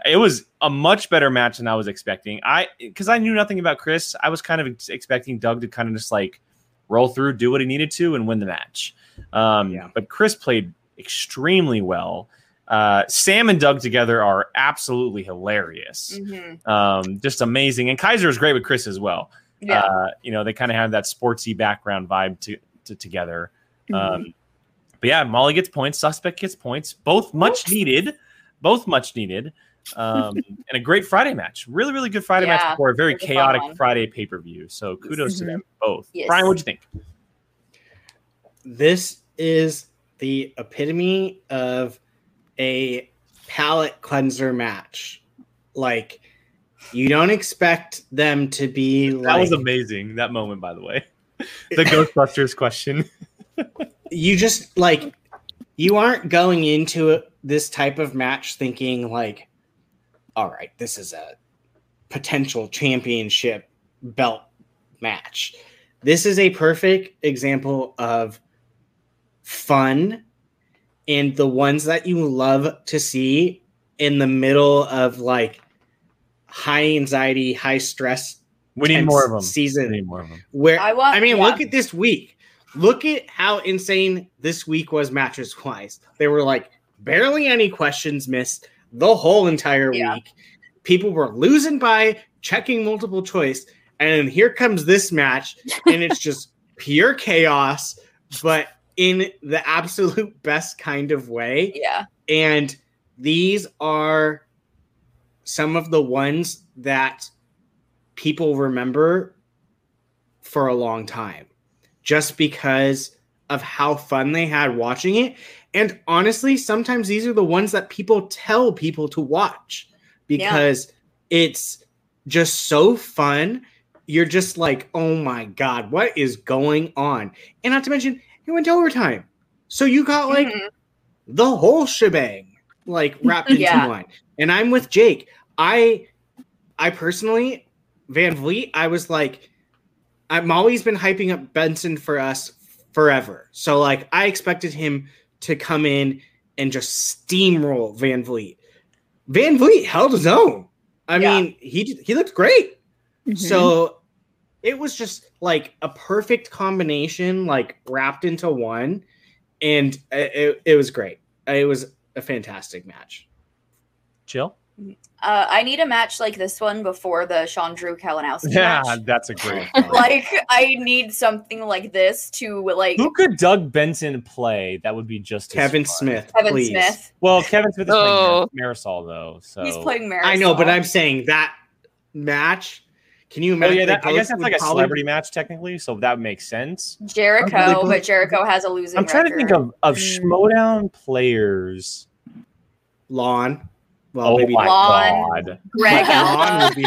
it was a much better match than I was expecting. I because I knew nothing about Chris, I was kind of ex- expecting Doug to kind of just like roll through, do what he needed to, and win the match. Um, Yeah. But Chris played extremely well. Uh, Sam and Doug together are absolutely hilarious. Mhm. Um, just amazing. And Kaiser is great with Chris as well Yeah. uh, you know, they kind of have that sportsy background vibe to, to together. Mm-hmm. Um, but yeah, Molly gets points, Suspect gets points, both much needed, both much needed, um, and a great Friday match. Really, really good Friday match for a very it was a chaotic. Friday pay per view. So kudos to Mhm. them both. Yes. Brian, what'd you think? This is the epitome of a palate cleanser match. Like you don't expect them to be like That was amazing. That moment, by the way, the Ghostbusters question. you just like you aren't going into it this type of match thinking like, all right, this is a potential championship belt match. This is a perfect example of fun and the ones that you love to see in the middle of like high anxiety, high stress We need more of them. Season. We season need more of them. where I want- I mean, yeah. look at this week. Look at how insane this week was matches wise. There were like barely any questions missed the whole entire Yeah. week. People were losing by checking multiple choice, and here comes this match, and it's just pure chaos, but in the absolute best kind of way. Yeah. And these are some of the ones that people remember for a long time just because of how fun they had watching it. And honestly, sometimes these are the ones that people tell people to watch because it's just so fun. You're just like, oh my God, what is going on? And not to mention, it went to overtime. So you got like Mhm. the whole shebang like wrapped into Yeah. one. And I'm with Jake. I I personally Van Vliet, I was like I'm always been hyping up Benson for us forever. So like I expected him to come in and just steamroll Van Vliet. Van Vliet held his own. I Yeah. mean, he he looked great. Mhm. So it was just like a perfect combination, like wrapped into one, and it, it, it was great. It was a fantastic match. Chill. Uh, I need a match like this one before the Chandru Kalinowski Yeah, match. that's a great. Like I need something like this to like Who could Doug Benson play? That would be just as Kevin fun. Smith, Kevin please. Smith. Well, Kevin Smith is Oh. playing Marisol though, so He's playing Marisol. I know, but I'm saying that match. Can you Oh imagine? yeah, that, I guess that's like would a probably- celebrity match technically, so that makes sense. Jericho, Are but Jericho has a losing. I'm trying to think of of Mm. Schmoedown players. Lawn. Well, oh maybe my Lon. god, Greg Lawn would be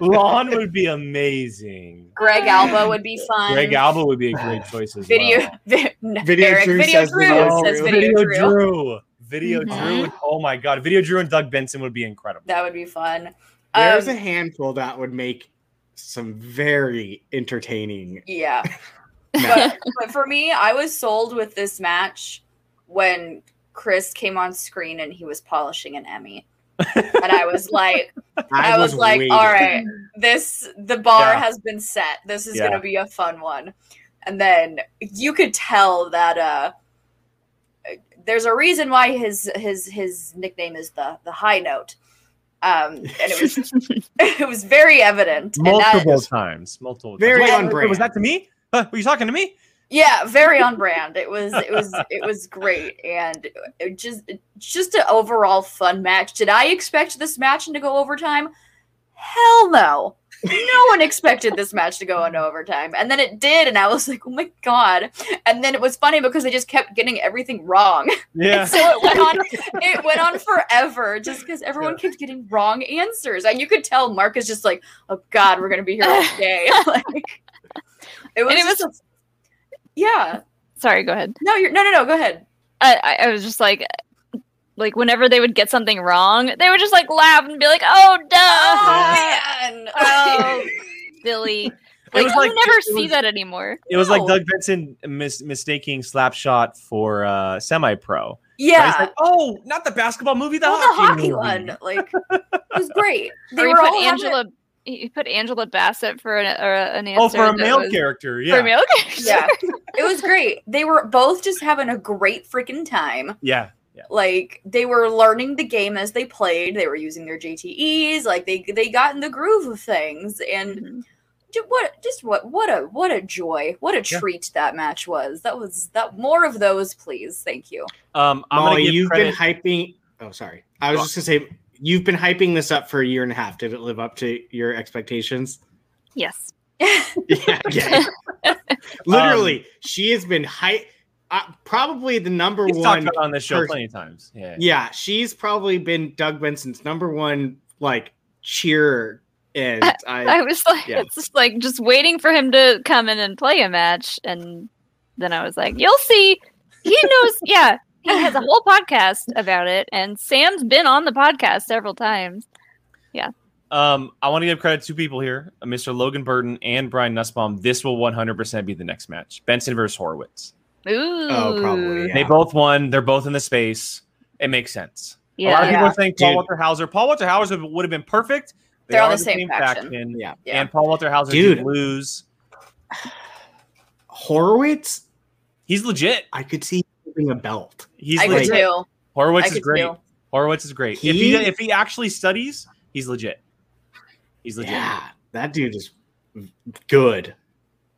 Lawn would be amazing. Greg Alba would be fun. Greg Alba would be a great choice as Video, well. vi- Video Eric, Drew video says Drew video Drew. video, Drew. Drew. Video Mhm. Drew. Oh my god, Video Drew and Doug Benson would be incredible. That would be fun. There's Um, a handful that would make some very entertaining. Yeah. but, but for me, I was sold with this match when Chris came on screen and he was polishing an Emmy. and I was like, I, was, like, waiting. all right, this the bar Yeah. has been set. This is Yeah. gonna be a fun one. And then you could tell that uh there's a reason why his his his nickname is the the high note. Um and it was it was very evident. And that- Multiple times. Multiple Very times. on Wait, brand. Was that to me? Huh, were you talking to me? Yeah very on brand. It was it was it was great. And it just just an overall fun match. Did i expect this match to go overtime? Hell no. No one expected this match to go into overtime. And then it did and i was like oh my god. And then it was funny because they just kept getting everything wrong. Yeah. and so it went on it went on forever just because everyone kept getting wrong answers. And you could tell mark is just like oh god we're gonna be here all day. Like it was, And it was- just a- yeah Sorry, go ahead. no, you're no, no, no. Go ahead. I, I, I was just like, like whenever they would get something wrong, they would just like laugh and be like, "Oh, duh, man. oh, Billy." Like, was you never it see was- that anymore. It was like Doug Benson mis- mistaking Slapshot for uh, semi-pro. yeah, He's like, oh, not the basketball movie, the well, hockey, the hockey movie." one, like, it was great. They Or he were put all having- Angela. He put Angela Bassett for an, or an answer. Oh, for a male was- character, yeah. For yeah, a male character. Yeah, it was great. They were both just having a great freaking time. yeah, yeah. Like they were learning the game as they played. They were using their JTEs. Like they they got in the groove of things. And Mhm. ju- what just what what a what a joy. What a Yeah. treat that match was. That was that more of those, please. Thank you. Um, I'm gonna Molly, give you've credit. been hyping. Oh, sorry. I was just gonna say you've been hyping this up for a year and a half. Did it live up to your expectations? Yes. Yeah. yeah. Literally, she has been hype. Uh, probably the number He's talked one. about on this show person- plenty of times. Yeah, Yeah, she's probably been Doug Benson's number one like cheer. and I I. was like, Yeah. it's just like just waiting for him to come in and play a match, and then I was like, you'll see. He knows. yeah, he has a whole podcast about it, and Sam's been on the podcast several times. Yeah. Um, I want to give credit to two people here, uh, Mr. Logan Burton and Brian Nussbaum. This will 100% be the next match. Benson versus Horowitz. Ooh. Oh, probably. They both won. They're both in the space. It makes sense. a lot of people Yeah. are saying Paul Dude. Walter Hauser. Paul Walter Hauser would have been perfect. They They're on are the same faction. Yeah. Yeah. And Paul Walter Hauser Dude. did lose. Horowitz, He's legit. I could see holding a belt. He's I could legit. too. Horowitz I is could great. too. Horowitz is great. if he He- if he actually studies, he's legit. He's legit. Yeah, that dude is good.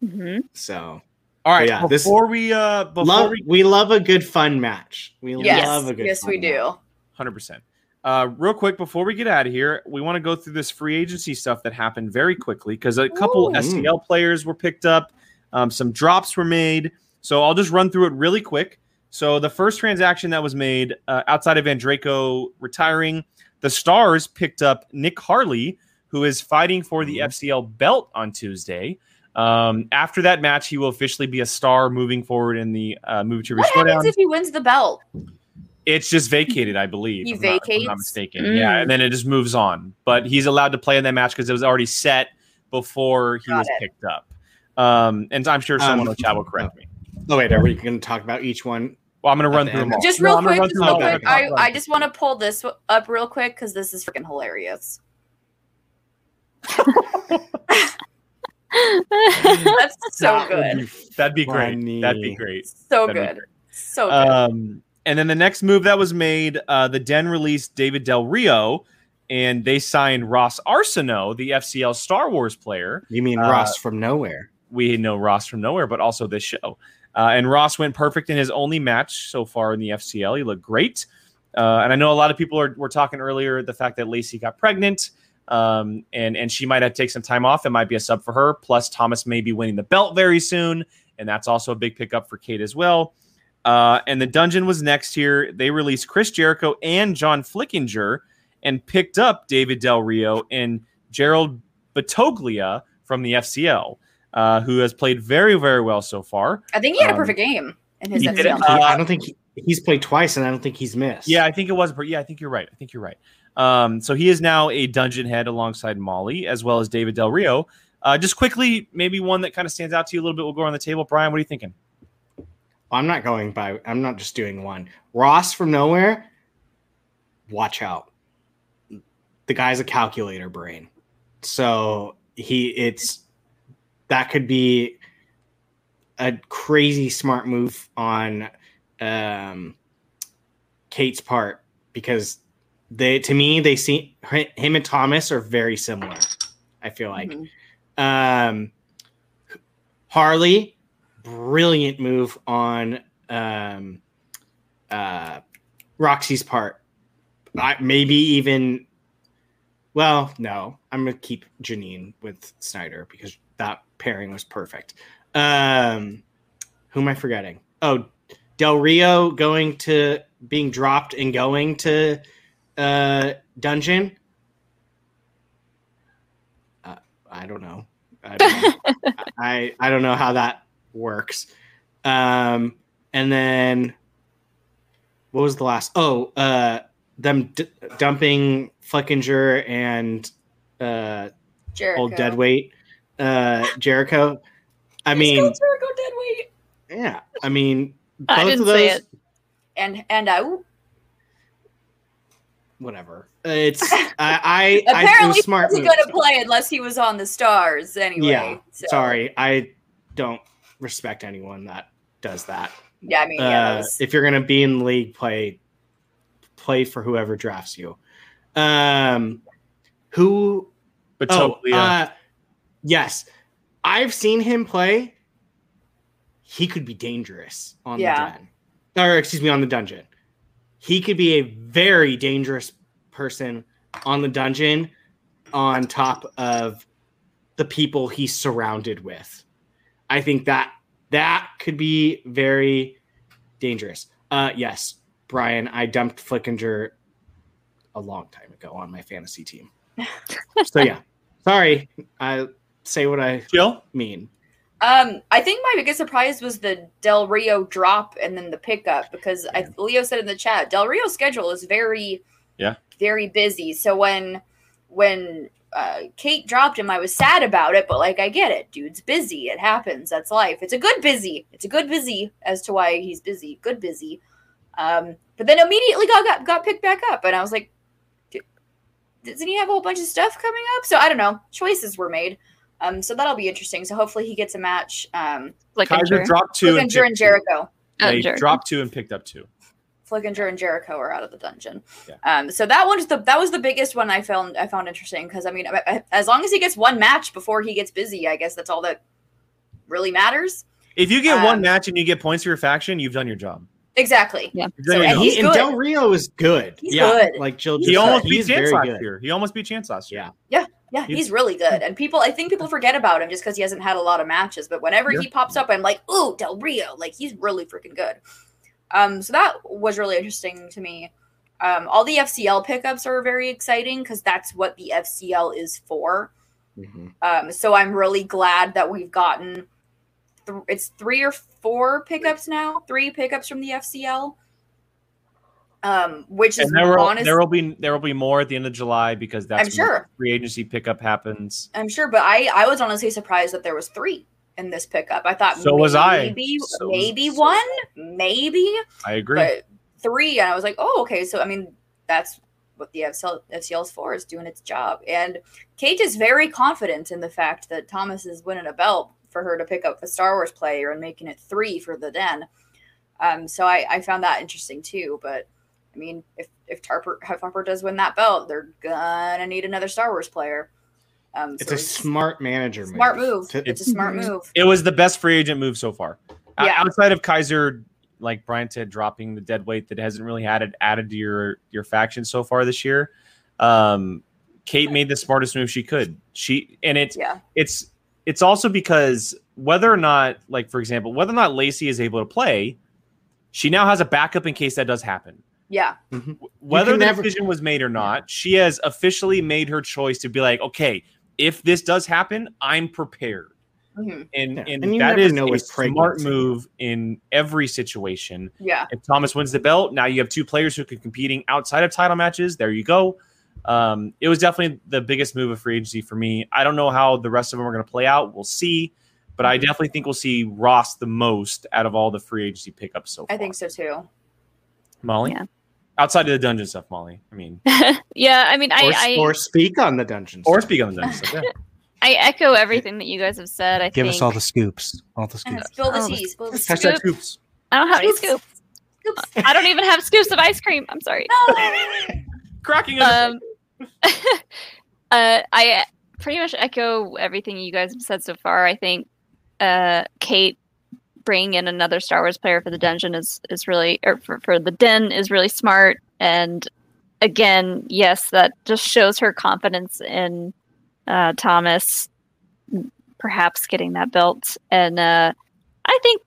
Mhm. So All right. Yeah, this- before we uh before love, we we love a good fun match. We Yes. love a good Yes, fun we do. Hundred percent. Uh, real quick before we get out of here, we want to go through this free agency stuff that happened very quickly because a couple Ooh. SCL players were picked up, um, some drops were made. So I'll just run through it really quick. So the first transaction that was made uh, outside of Andreyko retiring, the Stars picked up Nick Harley, who is fighting for the Mhm. FCL belt on Tuesday. Um, after that match, he will officially be a star moving forward in the uh, Move to What Showdown. happens if he wins the belt? It's just vacated, I believe. He if I'm not- if I'm not mistaken. Mm. Yeah, and then it just moves on. But he's allowed to play in that match because it was already set before he Got was it. picked up. Um, and I'm sure someone Um, in the chat will correct me. Oh wait, are we going to talk about each one? Well, I'm going to run through them all. Just real I'm quick, just real them quick. I, I just want to pull this up real quick because this is freaking hilarious. That's so That would good. be That'd be great. funny. That'd be great. So That'd good. great. So good. Um, and then the next move that was made, uh, the Den released David Del Rio, and they signed Ross Arsenault, the FCL Star Wars player. You mean Uh, Ross from nowhere? we know Ross from nowhere, but also this show. Uh, and Ross went perfect in his only match so far in the FCL. He looked great. Uh, and I know a lot of people are, were talking earlier the fact that Lacey got pregnant um, and, and she might have to take some time off. It might be a sub for her. Plus, Thomas may be winning the belt very soon. And that's also a big pickup for Kate as well. Uh, and the dungeon was next here. They released Chris Jericho and John Flickinger and picked up David Del Rio and Gerald Batoglia from the FCL uh, who has played very, very well so far. I think he had a um, perfect game in his he did FCL. it. Uh, I don't think he, he's played twice, and I don't think he's missed. Yeah, I think it was. Yeah, I think you're right. I think you're right. Um, so he is now a dungeon head alongside Molly, as well as David Del Rio. Uh, just quickly, maybe one that kind of stands out to you a little bit. We'll go on the table. Brian, what are you thinking? I'm not going by. I'm not just doing one. Ross from nowhere. Watch out. The guy's a calculator brain. So he it's that could be a crazy smart move on um Kate's part because they to me they see him and Thomas are very similar. I feel like Mhm. um, Harley, brilliant move on um, uh, Roxy's part. I, maybe even, well, no, I'm gonna keep Janine with Snyder because that pairing was perfect. Um, who am I forgetting? Oh, Del Rio going to being dropped and going to uh, dungeon. Uh, I don't know. I don't know. I I don't know how that works. Um, and then what was the last? Oh, uh, them d- dumping Flickinger and uh, Jericho. old deadweight uh, Jericho. I Let's mean, go Jericho deadweight. yeah. I mean, both I didn't of those. say it. And and out. Whatever. It's I I, I it Apparently, he smart. wasn't going to play unless he was on the stars anyway. Yeah, so- Sorry, I don't respect anyone that does that. Yeah, I mean, yeah, uh, was, if you're gonna be in the league, play play for whoever drafts you. Um, who? But Oh, totally. uh, yes, I've seen him play. He could be dangerous on Yeah. the den, or excuse me, on the dungeon. He could be a very dangerous person on the dungeon, on top of the people he's surrounded with. I think that that could be very dangerous. Uh, yes, Brian, I dumped Flickinger a long time ago on my fantasy team. so yeah, sorry, I say what I Jill? mean. Um, I think my biggest surprise was the Del Rio drop and then the pickup because I, Leo said in the chat, Del Rio's schedule is very, Yeah. very busy. So when when uh, Kate dropped him, I was sad about it, but like I get it, dude's busy. It happens. That's life. It's a good busy. It's a good busy as to why he's busy. Good busy. Um, but then immediately got, got got picked back up, and I was like, doesn't he have a whole bunch of stuff coming up? So I don't know. Choices were made. Um, so that'll be interesting. So hopefully he gets a match. Um, Kaiser dropped two and, Flickinger and picked two. Jericho. Yeah, Oh, he Jericho. dropped two and picked up two. Flickinger and Jericho are out of the dungeon. Yeah. Um, so that one's the that was the biggest one I found I found interesting because I mean I- I- as long as he gets one match before he gets busy, I guess that's all that really matters. If you get one Um, match and you get points for your faction, you've done your job. Exactly. Yeah. You've So, and he's He, and. Del Rio is good. He's yeah, good. Like Jill he almost said, beat he's Chance very last good. year. He almost beat Chance last year. Yeah. Yeah, He's- he's really good. And people I think people forget about him just because he hasn't had a lot of matches. But whenever Yeah. he pops up, I'm like, ooh, Del Rio. Like he's really freaking good. Um, so that was really interesting to me. Um, all the FCL pickups are very exciting because that's what the FCL is for. Mhm. Um, so I'm really glad that we've gotten th- it's three or four pickups now, three pickups from the FCL. Um, which is there will honest, there will be there will be more at the end of July because that's I'm sure. free agency pickup happens. I'm sure, but I I was honestly surprised that there was three in this pickup. I thought So was I. maybe So was- maybe so- one, maybe, I agree. but three, and I was like, oh, okay. So I mean, that's what the FCL, FCL is for is doing its job. And Kate is very confident in the fact that Thomas is winning a belt for her to pick up the Star Wars player and making it three for the Den. Um, so I, I found that interesting too. But I mean, if if Tarper if Harper does win that belt, they're gonna need another Star Wars player. Um, It's so a smart manager move. smart move. To- It's a smart Mhm. move. it was the best free agent move so far. Yeah. Outside of Kaiser, like Brian said, dropping the dead weight that hasn't really had it added to your your faction so far this year. Um, Kate made the smartest move she could. She and it's Yeah. it's it's also because whether or not, like for example, whether or not Lacey is able to play, she now has a backup in case that does happen. Yeah. Whether can the never- decision was made or not, she has officially made her choice to be like, okay, if this does happen, I'm prepared hmm and Yeah, and, and you that never is know a with smart move in every situation. Yeah. If Thomas wins the belt, now you have two players who can competing outside of title matches. There you go. Um, it was definitely the biggest move of free agency for me. I don't know how the rest of them are going to play out. We'll see, but I definitely think we'll see Ross the most out of all the free agency pickups so far. I think so too. Molly, Yeah. Outside of the dungeon stuff, Molly. I mean, yeah, I mean, or, I, I, or speak on the dungeon. or stuff. speak on the dungeon stuff. Yeah. I echo everything that you guys have said. I Give think us all the scoops. All the scoops. Spill the tea. Spill the tea. Hashtag scoops. I don't have any Scoops. scoops. Scoops. I don't even have scoops of ice cream. I'm sorry. No. Cracking. Up. Um, uh, I pretty much echo everything you guys have said so far. I think uh, Kate bringing in another Star Wars player for the dungeon is is really, or for, for the den is really smart. And again, yes, that just shows her confidence in uh, Thomas, perhaps getting that belt. And uh, I think,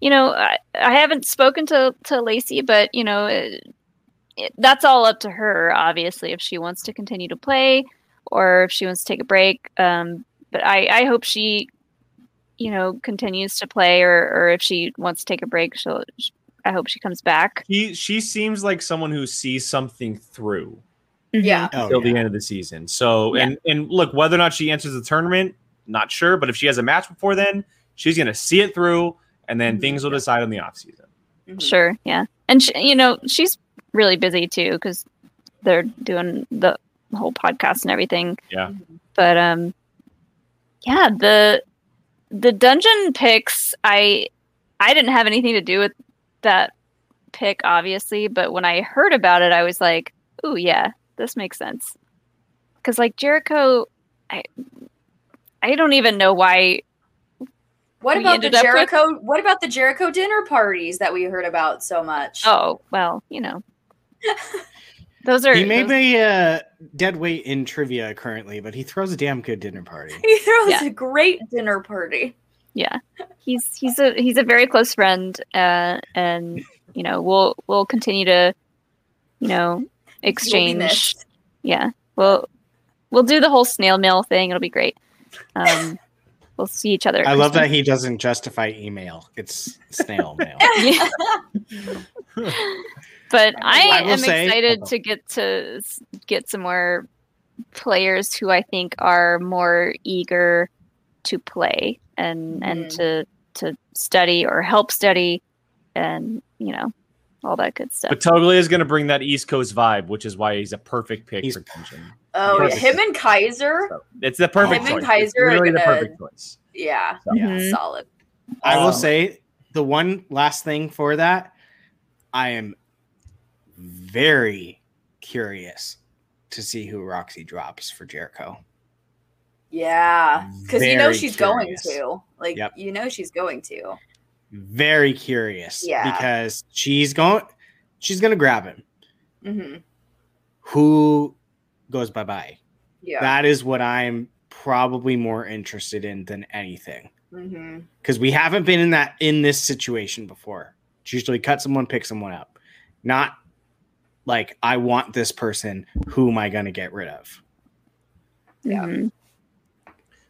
you know, I, I haven't spoken to to Lacey, but you know. It, it, that's all up to her, obviously, if she wants to continue to play or if she wants to take a break. Um, but I, I hope she, you know, continues to play, or, or if she wants to take a break, she'll. I hope she comes back. He she seems like someone who sees something through. Yeah. Oh, till the end of the season. So Yeah. and and look, whether or not she enters the tournament, not sure. But if she has a match before then, she's gonna see it through, and then Mhm. things will decide on the off season. Mhm. Sure, yeah, and she, you know she's really busy too because they're doing the whole podcast and everything. Yeah. but um, yeah the the dungeon picks I I didn't have anything to do with that pick, obviously, but when I heard about it, I was like, "Ooh, yeah, this makes sense." Because like Jericho, I I don't even know why. What about the Jericho? What about the Jericho dinner parties that we heard about so much? Oh well, you know, those are He may those- be uh, dead weight in trivia currently, but he throws a damn good dinner party. he throws Yeah. a great dinner party. yeah he's he's a he's a very close friend uh and you know we'll we'll continue to you know You'll exchange yeah we'll we'll do the whole snail mail thing it'll be great um we'll see each other. I love that he doesn't justify email. It's snail mail. Yeah. but I, I am say- excited to get to get some more players who I think are more eager to play and and Mhm. to to study or help study and you know all that good stuff. But Toglia is going to bring that East Coast vibe, which is why he's a perfect pick He's- for Dungeon. Oh. Perfect. him and Kaiser. So it's the perfect Him and choice. Kaiser it's are really the gonna- perfect choice. Yeah, So, Mhm. solid. I will Um, say the one last thing for that, I am very curious to see who Roxy drops for Jericho. Yeah, because you know she's curious. going to. Like, Yep. you know she's going to. Very curious. Yeah. Because she's going she's gonna grab him. hmm Who goes bye bye? Yeah. That is what I'm probably more interested in than anything. Because we haven't been in that in this situation before. It's usually cut someone, pick someone up. Not like I want this person. Who am I gonna get rid of? Yeah. Mhm.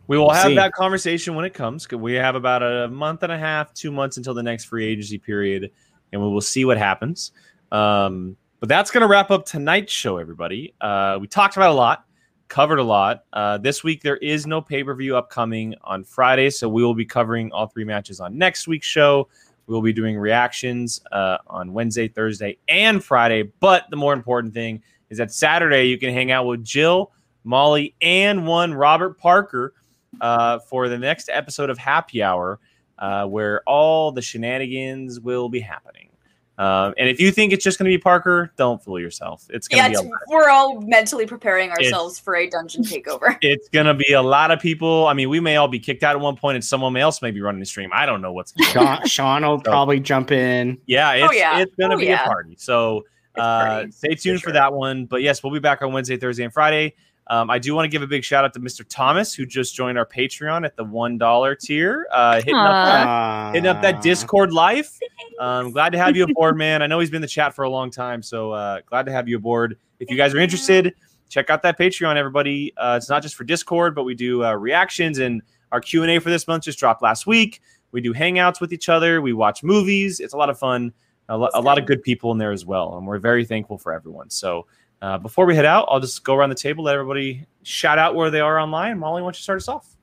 We will We'll have see. that conversation when it comes. We have about a month and a half, two months until the next free agency period, and we will see what happens. Um, but that's going to wrap up tonight's show, everybody. Uh, we talked about a lot, covered a lot. Uh, this week, there is no pay per view upcoming on Friday, so we will be covering all three matches on next week's show. We will be doing reactions uh, on Wednesday, Thursday, and Friday. But the more important thing is that Saturday, you can hang out with Jill, Molly, and one Robert Parker uh, for the next episode of Happy Hour, uh, where all the shenanigans will be happening. Um, and if you think it's just going to be Parker, don't fool yourself. It's going Yeah, to be a we're all mentally preparing ourselves for a dungeon takeover. It's going to be a lot of people. I mean, we may all be kicked out at one point, and someone else may be running the stream. I don't know what's going on. Sean, Sean will probably jump in. Yeah, it's, Oh, yeah. it's going to Oh, be yeah. a party. So uh, stay tuned for, sure. that one. But yes, we'll be back on Wednesday, Thursday, and Friday. Um, I do want to give a big shout out to Mr. Thomas, who just joined our Patreon at the $1 tier, uh, hitting up that Uh, hitting up that Discord life. Um, glad to have you aboard, man. I know he's been in the chat for a long time, so uh, glad to have you aboard. If you guys are interested, check out that Patreon, everybody. Uh, it's not just for Discord, but we do uh, reactions and our Q and A for this month just dropped last week. We do hangouts with each other. We watch movies. It's a lot of fun. A, lo- a lot of good people in there as well, and we're very thankful for everyone. So. Uh, before we head out, I'll just go around the table, let everybody shout out where they are online. Molly, why don't you start us off?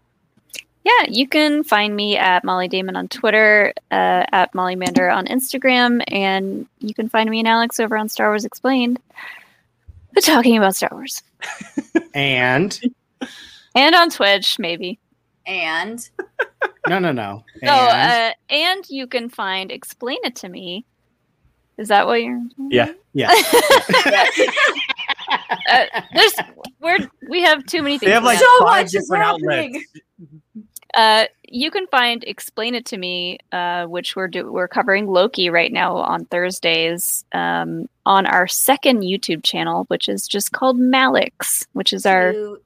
Yeah, you can find me at Molly Damon on Twitter, uh, at Molly Mander on Instagram, and you can find me and Alex over on Star Wars Explained, but talking about Star Wars. And And on Twitch, maybe. And no, no, no. And, Oh, uh, and you can find Explain It to Me. Is that what you're? Yeah. yeah. uh, there's we're we have too many things. They have like. So much is happening. Uh, you can find "Explain It to Me," uh, which we're do- we're covering Loki right now on Thursdays um, on our second YouTube channel, which is just called Malix, which is our Cute.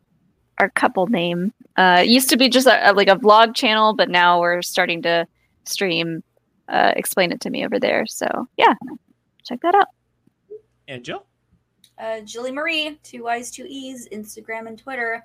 our couple name. Uh, it used to be just a, a- like a vlog channel, but now we're starting to stream uh, "Explain It to Me" over there. So yeah, check that out. And Jill? uh, Jilly Marie, two Y's, two E's, Instagram and Twitter.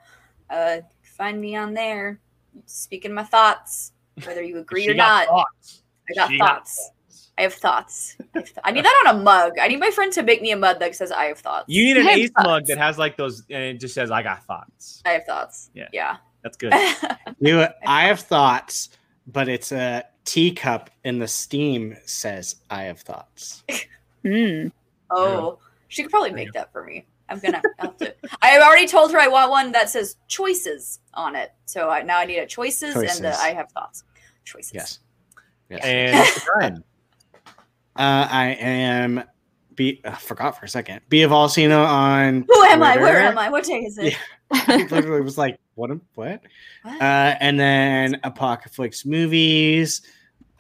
Uh, find me on there. Speaking my thoughts, whether you agree or not. thoughts. I got She thoughts. I have thoughts. I, have th- I need that on a mug. I need my friend to make me a mug that says "I have thoughts." You need an I have ace mug that has like those, and it just says, "I got thoughts." I have thoughts. Yeah. Yeah. That's good. You, I have thoughts, but it's a teacup, and the steam says, "I have thoughts." Mm. oh, she could probably make that for me. I'm gonna have to. I have already told her I want one that says choices on it. So I, now I need a choices, and Choices. uh, I have thoughts. Choices. Yes. Yes. and Brian. Uh, I am. Be I forgot for a second. Be of Alcina on. Who am I? Where am I? What day is it? I literally was like, "What? am- What?" What? Uh, and then Apocalypse movies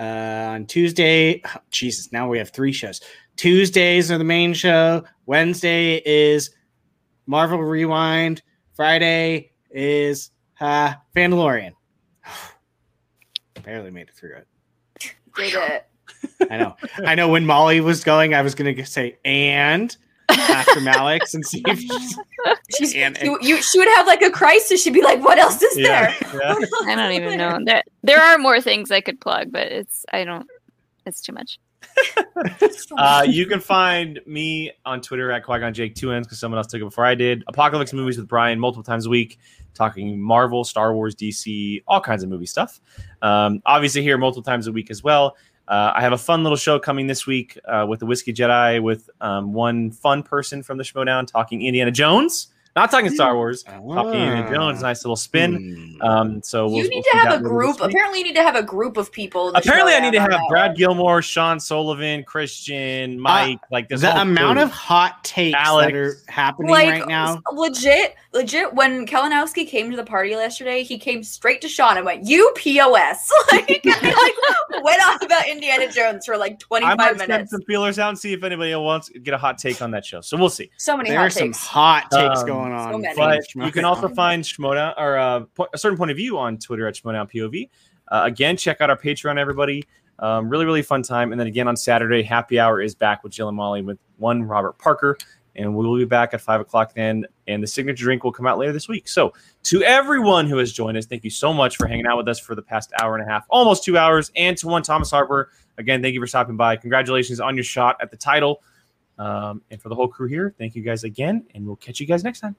uh, on Tuesday. oh, Jesus, now we have three shows. Tuesdays are the main show. Wednesday is Marvel Rewind. Friday is uh, Mandalorian. Barely made it through it. Did it? I know. I know. When Molly was going, I was going to say and after Malix and see if she's She's Panic. you, you. She would have like a crisis. She'd be like, "What else is Yeah, there?" yeah. I don't even know. There there are more things I could plug, but it's I don't. It's too much. Uh, you can find me on Twitter at Qui-Gon Jake two ends because someone else took it before I did. Apocalypse movies with Brian multiple times a week, talking Marvel, Star Wars, DC, all kinds of movie stuff. Um, obviously here multiple times a week as well. Uh, I have a fun little show coming this week uh, with the Whiskey Jedi with um, one fun person from the Schmoedown talking Indiana Jones, not talking Star Wars, talking Indiana Jones. Nice little spin. Hmm. Um, so we'll, you we'll need to have a group. Apparently, you need to have a group of people. Apparently, I need to have that Brad. Gilmore, Sean Sullivan, Christian, Mike, like this the amount crew. of hot takes Alex. that are happening like right now. legit, legit. When Kalinowski came to the party yesterday, he came straight to Sean and went, "You pos." like, like went off about Indiana Jones for like twenty I might send minutes. some feelers out and see if anybody wants to get a hot take on that show. So we'll see. So many There hot are some takes. hot takes Um, going on. so But you can also find Schmoedown or uh, po- a certain point of view on Twitter at Schmoedown POV. Uh, again, check out our Patreon, everybody. Um, really, really fun time. And then again on Saturday, happy hour is back with Jill and Molly with one Robert Parker. And we will be back at five o'clock then. And the signature drink will come out later this week. So, to everyone who has joined us, thank you so much for hanging out with us for the past hour and a half, almost two hours. And to one Thomas Harper, again, thank you for stopping by. Congratulations on your shot at the title. Um, and for the whole crew here, thank you guys again. And we'll catch you guys next time.